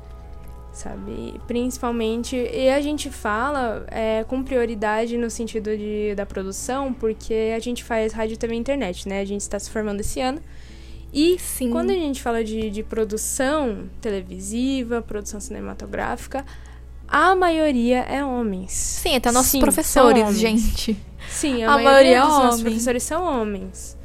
Sabe? Principalmente. E a gente fala é, com prioridade no sentido de, da produção, porque a gente faz rádio também internet, né? A gente está se formando esse ano. E Sim. quando a gente fala de, de produção televisiva, produção cinematográfica, a maioria é homens. Sim, até nossos Sim, professores, gente. Sim, a, A maioria, maioria é dos nossos homem. professores são homens.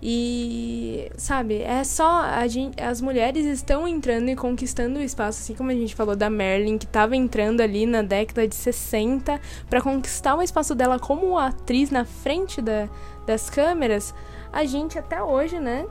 E, sabe, é só. A gente, as mulheres estão entrando e conquistando o espaço, assim como a gente falou da Merlin, que estava entrando ali na década de 60 para conquistar o espaço dela como atriz na frente da, das câmeras. A gente até hoje, né?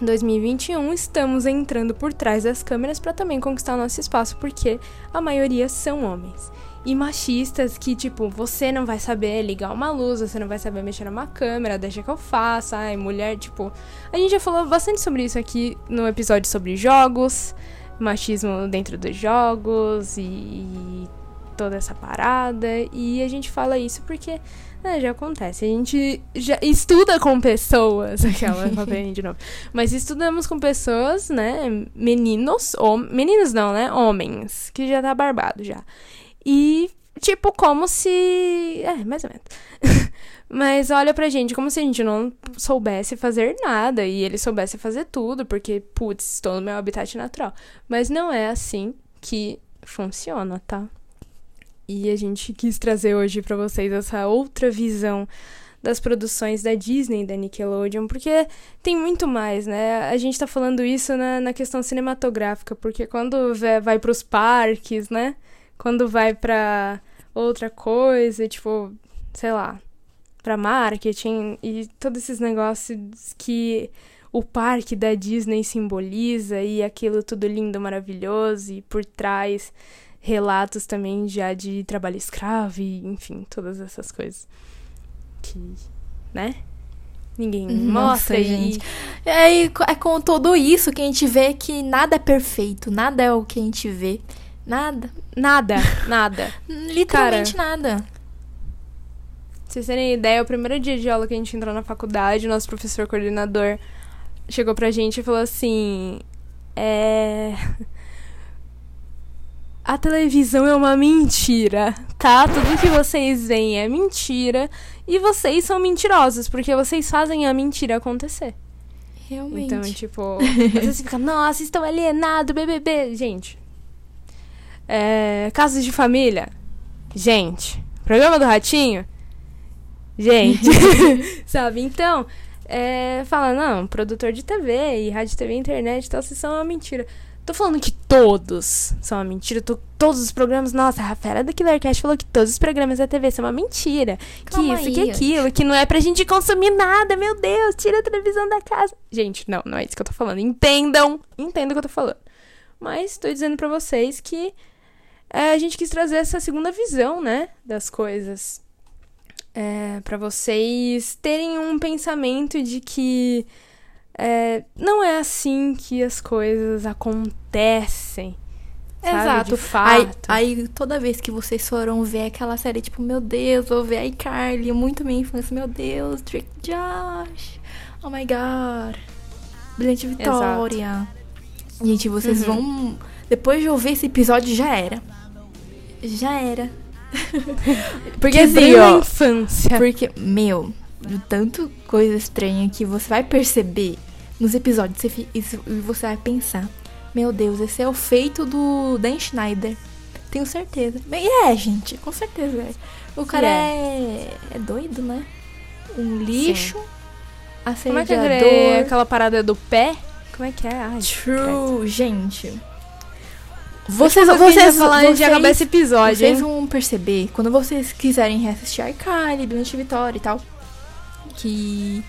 2021, estamos entrando por trás das câmeras para também conquistar nosso espaço, porque a maioria são homens. E machistas que, tipo, você não vai saber ligar uma luz, você não vai saber mexer numa câmera, deixa que eu faça. Ai, mulher, tipo. A gente já falou bastante sobre isso aqui no episódio sobre jogos, machismo dentro dos jogos e toda essa parada. E a gente fala isso porque né, já acontece. A gente já estuda com pessoas. Aquela papel de novo. Mas estudamos com pessoas, né? Meninos, ou meninos não, né? Homens, que já tá barbado já. E, tipo, como se. É, mais ou menos. Mas olha pra gente, como se a gente não soubesse fazer nada e ele soubesse fazer tudo, porque, putz, estou no meu habitat natural. Mas não é assim que funciona, tá? E a gente quis trazer hoje para vocês essa outra visão das produções da Disney da Nickelodeon, porque tem muito mais, né? A gente tá falando isso na, na questão cinematográfica, porque quando vai para os parques, né? Quando vai para outra coisa, tipo, sei lá, para marketing e todos esses negócios que o parque da Disney simboliza e aquilo tudo lindo, maravilhoso e por trás relatos também já de trabalho escravo e enfim, todas essas coisas que, né? Ninguém Nossa, mostra gente. E... É, é com tudo isso que a gente vê que nada é perfeito, nada é o que a gente vê. Nada. Nada, nada. Literalmente Cara, nada. Pra vocês terem ideia, o primeiro dia de aula que a gente entrou na faculdade, o nosso professor coordenador chegou pra gente e falou assim: É a televisão é uma mentira, tá? Tudo que vocês veem é mentira e vocês são mentirosos porque vocês fazem a mentira acontecer. Realmente. Então, tipo, às vezes fica, nossa, estão alienados, BBB. Gente, é, casos de família. Gente, programa do Ratinho. Gente, sabe? Então, é, fala, não, produtor de TV e rádio, TV e internet e tal, vocês são uma mentira. Tô falando que todos são uma mentira. Todos os programas. Nossa, a Rafaela da Killercast falou que todos os programas da TV são uma mentira. Calma que isso, aí, que aquilo, que não é pra gente consumir nada. Meu Deus, tira a televisão da casa. Gente, não, não é isso que eu tô falando. Entendam. Entendam o que eu tô falando. Mas tô dizendo pra vocês que é, a gente quis trazer essa segunda visão, né? Das coisas. É, para vocês terem um pensamento de que é, não é assim que as coisas acontecem. Exato. De fato. Aí, aí, toda vez que vocês foram ver aquela série, tipo, meu Deus, vou ver a iCarly, muito minha infância, meu Deus, Drake Josh, oh my god, Brilhante Vitória. Exato. Gente, vocês uhum. vão. Depois de ouvir esse episódio, já era. Já era. porque assim, ó. infância. Porque, meu, tanto coisa estranha que você vai perceber nos episódios você, isso, você vai pensar: Meu Deus, esse é o feito do Dan Schneider. Tenho certeza. E é, gente, com certeza é. O cara é. é, é doido, né? Um lixo. Como é que é aquela parada do pé? Como é que é? Ai, True, gente. Vocês, vocês, falar vocês, de acabar esse episódio. Vocês hein? vão perceber, quando vocês quiserem reassistir iCarly, Brilhante Vitória e tal, que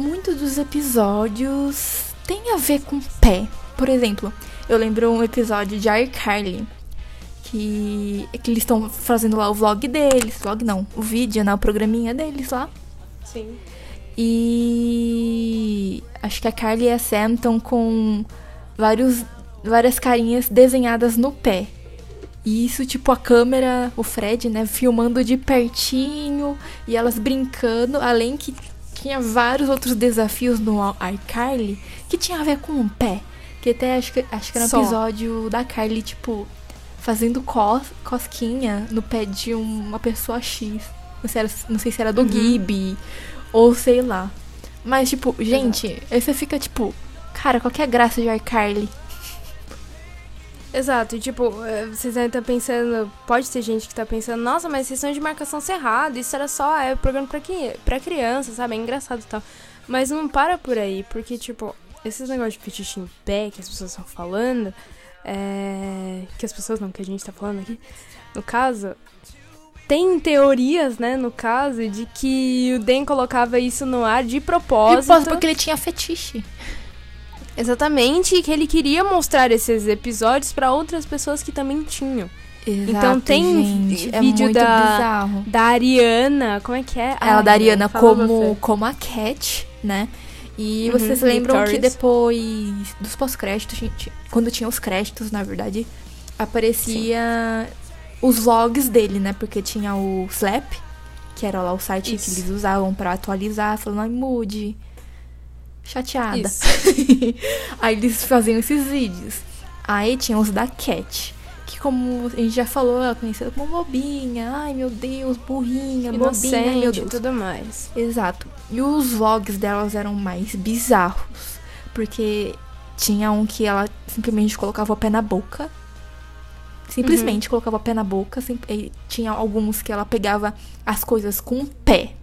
muitos dos episódios têm a ver com pé. Por exemplo, eu lembro um episódio de iCarly que, que eles estão fazendo lá o vlog deles. Vlog não, o vídeo, né? O programinha deles lá. Sim. E acho que a Carly e a Sam estão com vários, várias carinhas desenhadas no pé. E isso, tipo, a câmera, o Fred, né, filmando de pertinho e elas brincando, além que tinha vários outros desafios no iCarly que tinha a ver com o pé. Que até acho que, acho que era um Só. episódio da Carly, tipo, fazendo cos, cosquinha no pé de uma pessoa X. Não sei, era, não sei se era do uhum. Gibi ou sei lá. Mas, tipo, gente, Exato. aí você fica tipo, cara, qual que é a graça de iCarly? Exato, e tipo, eh, vocês devem estar pensando, pode ter gente que tá pensando, nossa, mas sessão de marcação cerrada, isso era só, é programa pra, que, pra criança, sabe? É engraçado e tal. Mas não para por aí, porque, tipo, esses negócios de fetiche em pé que as pessoas estão falando, é... que as pessoas não, que a gente tá falando aqui, no caso, tem teorias, né, no caso, de que o Den colocava isso no ar de propósito. porque ele tinha fetiche. Exatamente, que ele queria mostrar esses episódios para outras pessoas que também tinham. Exato, então tem gente, é vídeo é da, da Ariana, como é que é? Ela da Ariana como, como a Cat, né? E uhum, vocês lembram Victorious. que depois dos pós-créditos, quando tinha os créditos, na verdade, aparecia Sim. os vlogs dele, né? Porque tinha o Slap, que era lá o site Isso. que eles usavam para atualizar, falando, ai, mude chateada. Aí eles faziam esses vídeos. Aí tinha os da Cat, que como a gente já falou, ela é conhecida como bobinha. Ai, meu Deus, burrinha, Inocente bobinha, meu e Deus. tudo mais. Exato. E os vlogs delas eram mais bizarros. Porque tinha um que ela simplesmente colocava o pé na boca. Simplesmente Uhum. colocava o pé na boca. sim- e tinha alguns que ela pegava as coisas com o pé.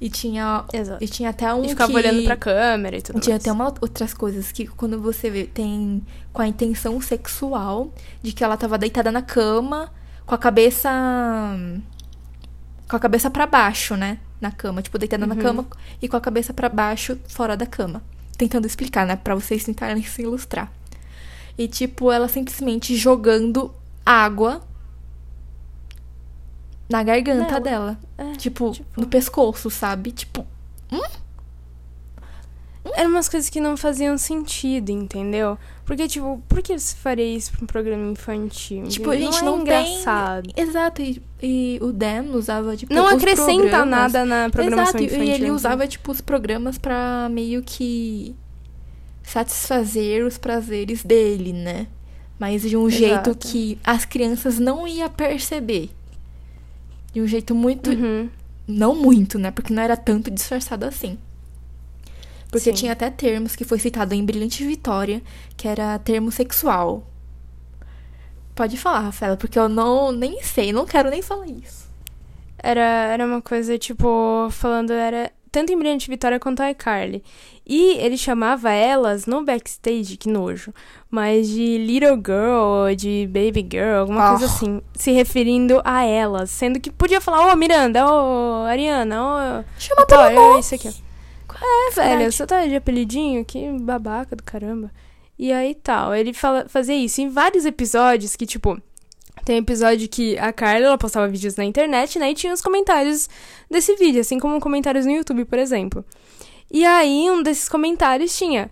E tinha, Exato. e tinha até um E ficava que... olhando pra câmera e tudo Tinha mais. até uma, outras coisas que quando você vê, tem com a intenção sexual de que ela tava deitada na cama com a cabeça com a cabeça para baixo, né, na cama, tipo deitada na Uhum. cama e com a cabeça para baixo fora da cama. Tentando explicar, né, Pra vocês tentarem se ilustrar. E tipo, ela simplesmente jogando água na garganta dela, É, tipo, tipo- no pescoço, sabe? Tipo, Eram umas coisas que não faziam sentido, entendeu? Porque, tipo, por que você faria isso pra um programa infantil? Tipo, a gente não, não é tem- engraçado. Exato, e, e o Dan usava, tipo, Não acrescenta programas- nada na programação Exato, infantil. e ele entendeu? usava, tipo, os programas pra meio que satisfazer os prazeres dele, né? Mas de um jeito Exato. que as crianças não iam perceber. De um jeito muito. Uhum. Não muito, né? Porque não era tanto disfarçado assim. Porque Sim. tinha até termos que foi citado em Brilhante Vitória, que era termo sexual. Pode falar, Rafaela, porque eu não nem sei, não quero nem falar isso. Era, era uma coisa, tipo, falando, era tanto em Brilhante Vitória quanto a iCarly. E ele chamava elas no backstage, que nojo, mas de little girl, de baby girl, alguma Ah. coisa assim, se referindo a elas, sendo que podia falar, ô Miranda, ô Ariana, ô Chama Vitória, pelo nome. isso aqui. ó. É, velho, você tá de apelidinho, que babaca do caramba. E aí tal, ele fala, fazia isso em vários episódios que, tipo, tem episódio que a Carla, ela postava vídeos na internet, né, e tinha os comentários desse vídeo, assim como comentários no YouTube, por exemplo. E aí, um desses comentários tinha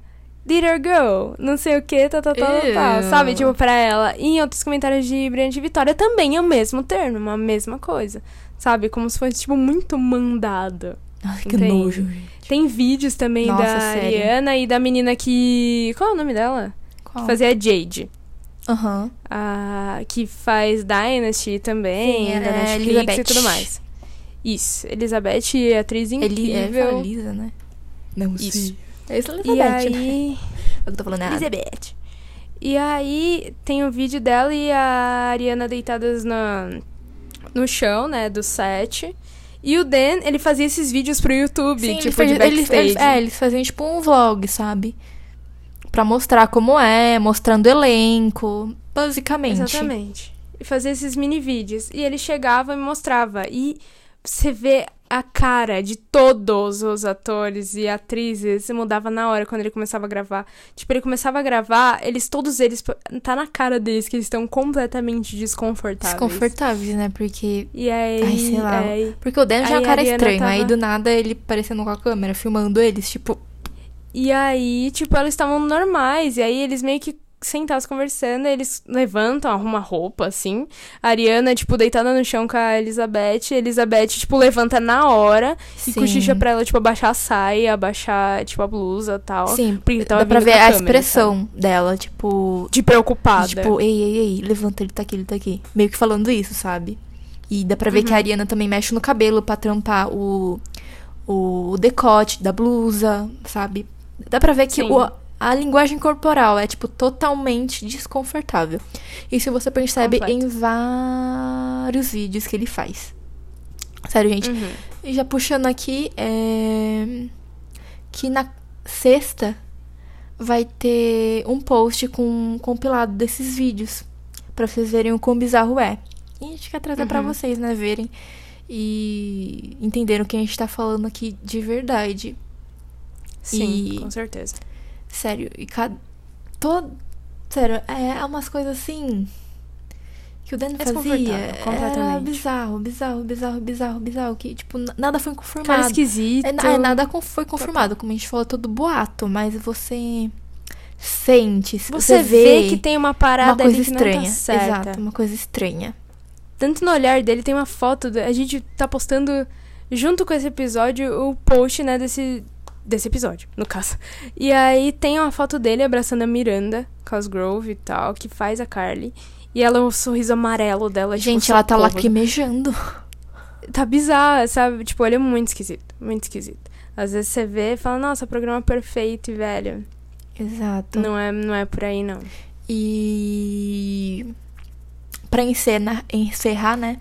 Little Girl, não sei o que, tal, tal, tal, tal, tal, Ew. sabe? Tipo, pra ela. E em outros comentários de Brilhante Vitória também é o mesmo termo, a mesma coisa, sabe? Como se fosse, tipo, muito mandado. Ai, que Entende? nojo, gente. Tem vídeos também Nossa, da sério? Ariana e da menina que. Qual é o nome dela? Qual? Fazia a Jade. Aham. A... Que faz Dynasty também, Sim, da é Netflix Elizabeth. e tudo mais. Isso. Elizabeth, atriz Ele é incrível. Lisa, né? Não Isso. sei. É isso, E né? aí. É que eu tô falando errado. Elizabeth. E aí tem o vídeo dela e a Ariana deitadas na, no chão, né, do set. E o Dan, ele fazia esses vídeos pro YouTube, Sim, tipo, eles, de backstage. eles, é, eles faziam tipo um vlog, sabe? Pra mostrar como é, mostrando o elenco, basicamente. Exatamente. E fazia esses mini vídeos. E ele chegava e mostrava. E você vê a cara de todos os atores e atrizes mudava na hora quando ele começava a gravar. Tipo, ele começava a gravar, eles, todos eles, tá na cara deles que eles estão completamente desconfortáveis. Desconfortáveis, né? Porque. E aí, Ai, sei lá. é, Porque o Dan já é Aí um cara estranho. Aí tava- do nada ele aparecendo com a câmera, filmando eles, tipo. E aí, tipo, elas estavam normais. E aí eles meio que sentados conversando, eles levantam, arrumam roupa, assim. A Ariana, tipo, deitada no chão com a Elizabeth. A Elizabeth, tipo, levanta na hora e sim. cochicha pra ela, tipo, abaixar a saia, abaixar, tipo, a blusa e tal. Sim, Porque dá pra ver a câmera, expressão dela, tipo. De preocupada. Tipo, ei, ei, ei, levanta, ele tá aqui, ele tá aqui. Meio que falando isso, sabe? E dá pra ver que a Uhum. Ariana também mexe no cabelo pra trampar o, o decote da blusa, sabe? Dá pra ver que Sim. o, a linguagem corporal é, tipo, totalmente desconfortável. Isso você percebe Completo. em vários vídeos que ele faz. Sério, gente. Uhum. E já puxando aqui, é... que na sexta vai ter um post com um compilado desses vídeos. Pra vocês verem o quão bizarro é. E a gente quer trazer pra Uhum. vocês, né? Verem e entenderam o que a gente tá falando aqui de verdade. Sim, E- com certeza. Sério, e cada. Todo... Sério, é umas coisas assim. Que o Dan É fazia. Era bizarro, bizarro, bizarro, bizarro, bizarro. Que, tipo, nada foi Cara confirmado. esquisito. É, é, nada foi confirmado, como a gente falou, todo boato, mas você sente, se Você, vê, que tem uma parada uma coisa que estranha. tá. Exato, uma coisa estranha. Tanto no olhar dele tem uma foto. A gente tá postando junto com esse episódio o post, né, desse. Desse episódio, no caso. E aí tem uma foto dele abraçando a Miranda Cosgrove e tal, que faz a Carly. E ela, o sorriso amarelo dela, tipo, Gente, ela tá socorro. lacrimejando. Tá bizarro, sabe? Tipo, ele é muito esquisito. Muito esquisito. Às vezes você vê e fala, nossa, programa perfeito, e velho. Exato. Não é, não é por aí, não. E pra encerrar, encerrar, né?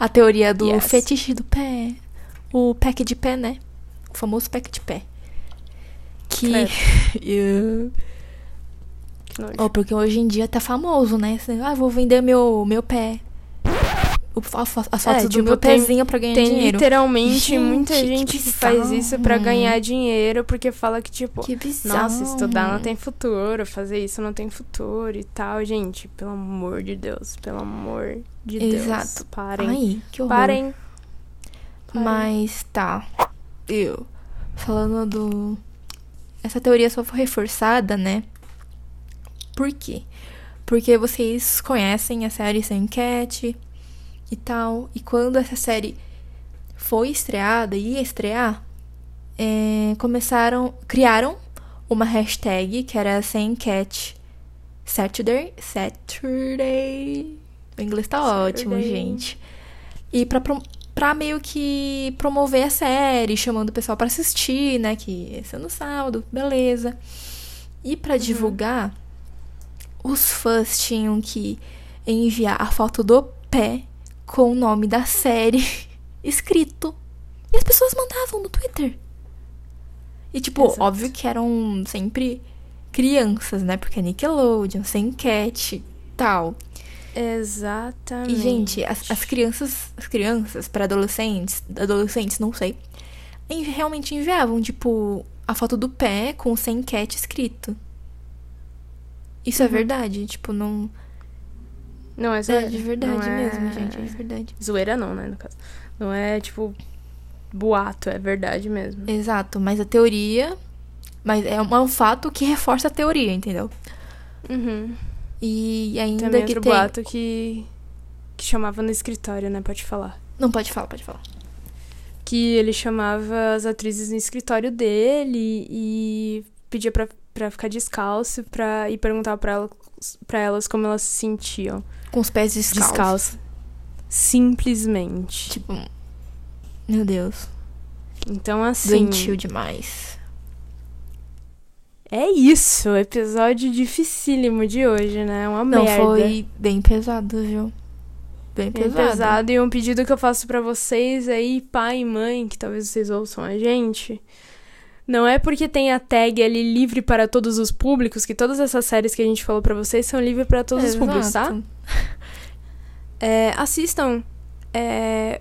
A teoria do Yes. fetiche do pé. O pack de pé, né? O famoso pack de pé. Que. Eu- Que nojo. Oh, porque hoje em dia tá famoso, né? Ah, vou vender meu, meu pé. O- As fotos do tipo, meu tem- pezinho pra ganhar Tem dinheiro. literalmente Gente, muita que gente que faz isso pra bizarro. ganhar dinheiro, porque fala que, tipo, Que nossa, estudar não tem futuro, fazer isso não tem futuro e tal. Gente, pelo amor de Deus, pelo amor de Exato. Deus. Parem. Ai, que horror. Parem. Parem. Mas tá. Eu. Falando do. Essa teoria só foi reforçada, né? Por quê? Porque vocês conhecem a série Sam Cat e tal. E quando essa série foi estreada, ia estrear, é, começaram. Criaram uma hashtag que era Sam Cat Saturday. Saturday. O inglês tá ótimo, Saturday. gente. E pra, prom- pra meio que promover a série, chamando o pessoal pra assistir, né? Que esse é no sábado, beleza. E pra divulgar, os fãs tinham que enviar a foto do pé com o nome da série escrito. E as pessoas mandavam no Twitter. E, tipo, Exato. óbvio que eram sempre crianças, né? Porque é Nickelodeon, sem cat tal. Exatamente. E, gente, as, as crianças, as crianças para adolescentes, adolescentes, não sei, realmente enviavam, tipo, a foto do pé com o sem cat escrito. Isso é Uhum. verdade, tipo, não. Não é É zoeira. de verdade Não é- mesmo, gente, é de verdade. Zoeira não, né, no caso. Não é, tipo, boato, é verdade mesmo. Exato, mas a teoria. Mas é um, é um fato que reforça a teoria, entendeu? Uhum. E ainda Também que outro tem. boato que, que chamava no escritório, né, pode falar. Não, pode falar, pode falar. que ele chamava as atrizes no escritório dele e pedia pra, pra ficar descalço pra, e perguntava pra, elas, pra elas como elas se sentiam. Com os pés descalços. Descalço. Simplesmente. Tipo. Meu Deus. Então, assim. Doentio demais. É isso. Episódio dificílimo de hoje, né? Uma Não, merda. foi bem pesado, viu? Bem Bem pesado. pesado. E um pedido que eu faço pra vocês aí, pai e mãe, que talvez vocês ouçam a gente. Não é porque tem a tag ali livre para todos os públicos, que todas essas séries que a gente falou pra vocês são livres para todos os públicos, tá? Exato. É, assistam. É,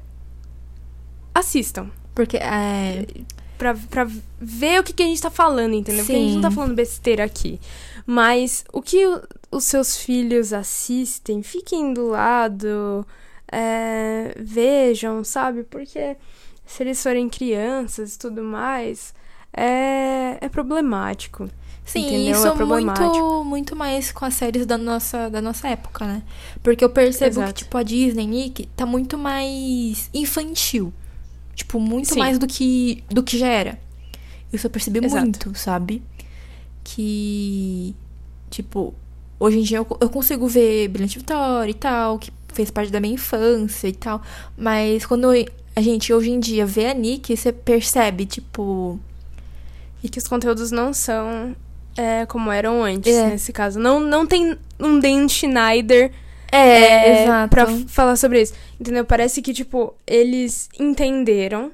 assistam. Porque é. Pra, pra ver o que, que a gente tá falando, entendeu? Porque a gente não tá Sim. falando besteira aqui. Mas o que o- os seus filhos assistem, fiquem do lado, é, vejam, sabe? Porque se eles forem crianças e tudo mais, é, é problemático. Sim, Entendeu? isso É muito, muito mais com as séries da nossa, da nossa época, né? Porque eu percebo Exato. que, tipo, a Disney, Nick, tá muito mais infantil. Tipo, muito Sim. mais do que, do que já era. Isso eu percebi Exato. muito, sabe? Que, tipo, hoje em dia eu, eu consigo ver Brilhante Vitória e tal, que fez parte da minha infância e tal. Mas quando eu- a gente hoje em dia vê a Nick, você percebe, tipo, E que os conteúdos não são é, como eram antes, É. nesse caso. Não, não tem um Dan Schneider É, exato. pra falar sobre isso. Entendeu? Parece que, tipo, eles entenderam.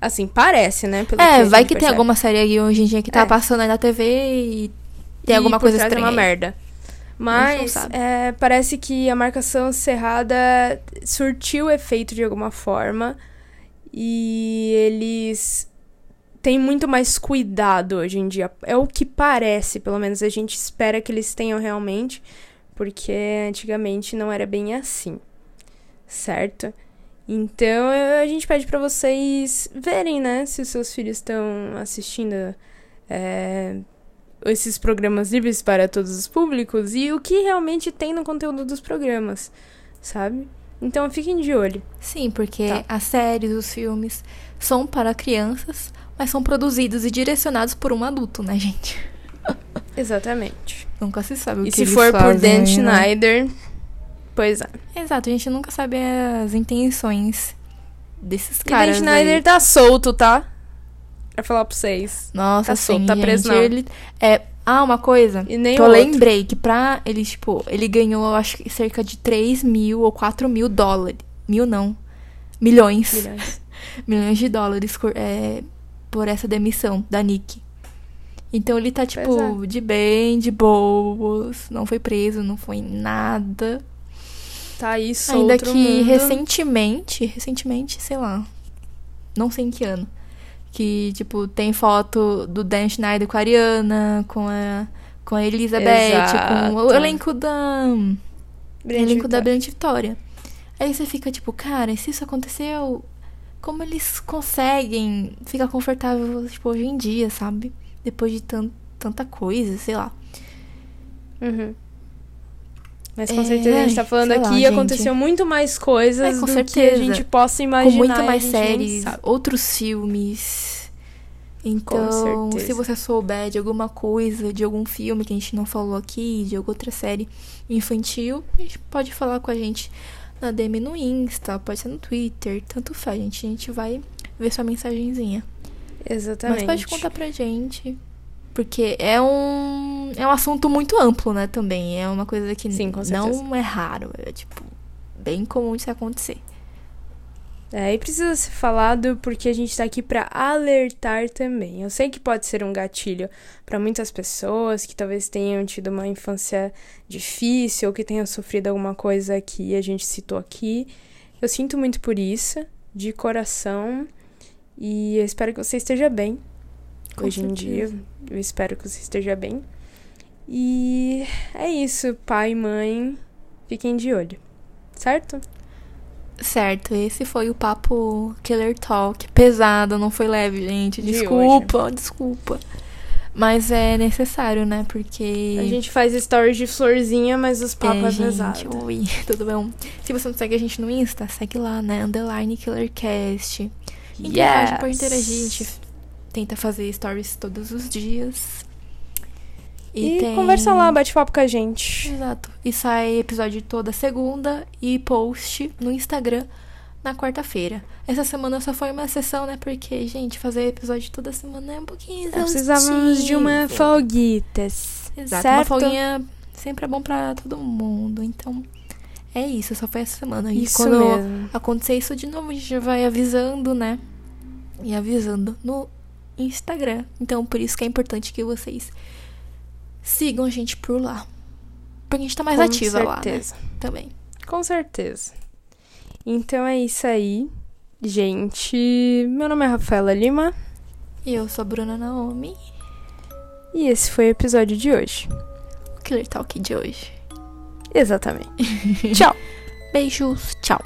Assim, parece, né? Pelo É, a vai que tem percebe. alguma série aí hoje em dia que tá É. passando aí na TV e tem E alguma coisa trás é estranha. uma merda. Mas é, parece que a marcação cerrada surtiu efeito de alguma forma. E eles têm muito mais cuidado hoje em dia. É o que parece, pelo menos a gente espera que eles tenham realmente. Porque antigamente não era bem assim. Certo? Então a gente pede pra vocês verem, né? Se os seus filhos estão assistindo é, esses programas livres para todos os públicos e o que realmente tem no conteúdo dos programas, sabe? Então fiquem de olho. Sim, porque Tá. as séries, os filmes são para crianças, mas são produzidos e direcionados por um adulto, né, gente? Exatamente. Nunca se sabe o E que se eles for por fazem, Dan né? Schneider, pois é. Exato, a gente nunca sabe as intenções desses E Dan caras Schneider aí. tá solto, tá? Pra falar pra vocês. Nossa, tá solto, sim, tá gente, preso ele... É... Ah, uma coisa E nem que eu outro. lembrei que pra ele, tipo, ele ganhou, acho que cerca de 3 mil ou 4 mil dólares. Mil não. Milhões. Milhões. milhões de dólares cor- é, por essa demissão da Nick. Então ele tá, tipo, é. de bem, de boas, não foi preso, não foi nada. Tá solto Ainda que mundo. recentemente, recentemente, sei lá, não sei em que ano, que, tipo, tem foto do Dan Schneider com a Ariana, com a, com a Elizabeth, com o Exato. elenco da... Brilhante elenco da Vitória. Brilhante Vitória. Aí você fica tipo, cara, se isso aconteceu, como eles conseguem ficar confortável, tipo, hoje em dia, sabe? Depois de tan tanta coisa, sei lá. Uhum. Mas com É, certeza a gente tá falando sei lá, aqui, gente. aconteceu muito mais coisas É, com do que a certeza. gente possa Com imaginar. muito e mais séries, outros filmes. Então, certeza. se você souber de alguma coisa, de algum filme que a gente não falou aqui, de alguma outra série infantil, a gente pode falar com a gente na DM no Insta, pode ser no Twitter, tanto faz, gente. A gente vai ver sua mensagenzinha. Exatamente. Mas pode contar pra gente. Porque é um, é um assunto muito amplo, né, também. É uma coisa que Sim, não é raro. É, tipo, bem comum de se acontecer. É, e precisa ser falado porque a gente tá aqui pra alertar também. Eu sei que pode ser um gatilho pra muitas pessoas que talvez tenham tido uma infância difícil ou que tenham sofrido alguma coisa que a gente citou aqui. Eu sinto muito por isso, de coração, e eu espero que você esteja bem. Com Hoje em dia, certeza. eu espero que você esteja bem. E é isso, pai e mãe, fiquem de olho, certo? Certo, esse foi o papo Killer Talk. Pesado, não foi leve, gente. De Desculpa, desculpa. Mas é necessário, né? Porque. A gente faz stories de florzinha, mas os papos é, gente, pesado. Oi, tudo bem? Se você não segue a gente no Insta, segue lá, né? Underline KillerCast. Interage, pode interagir. A gente tenta fazer stories todos os dias. E, tem- conversa lá, bate papo com a gente. Exato. E sai episódio toda segunda e post no Instagram na quarta-feira. Essa semana só foi uma sessão, né? Porque, gente, fazer episódio toda semana é um pouquinho Nós Precisávamos de uma exaustivo. folguitas. Exato. Uma certo? folguinha sempre é bom pra todo mundo. Então, é isso. Só foi essa semana. E Isso quando mesmo. acontecer isso de novo, a gente vai avisando, né? E avisando no Instagram. Então, por isso que é importante que vocês sigam a gente por lá. Porque a gente tá mais Com ativa lá, né? certeza. Também. Com certeza. Então é isso aí, gente. Meu nome é Rafaela Lima E eu sou a Bruna Naomi. e esse foi o episódio de hoje. O Killer Talk de hoje. Exatamente. Tchau. Beijos. Tchau.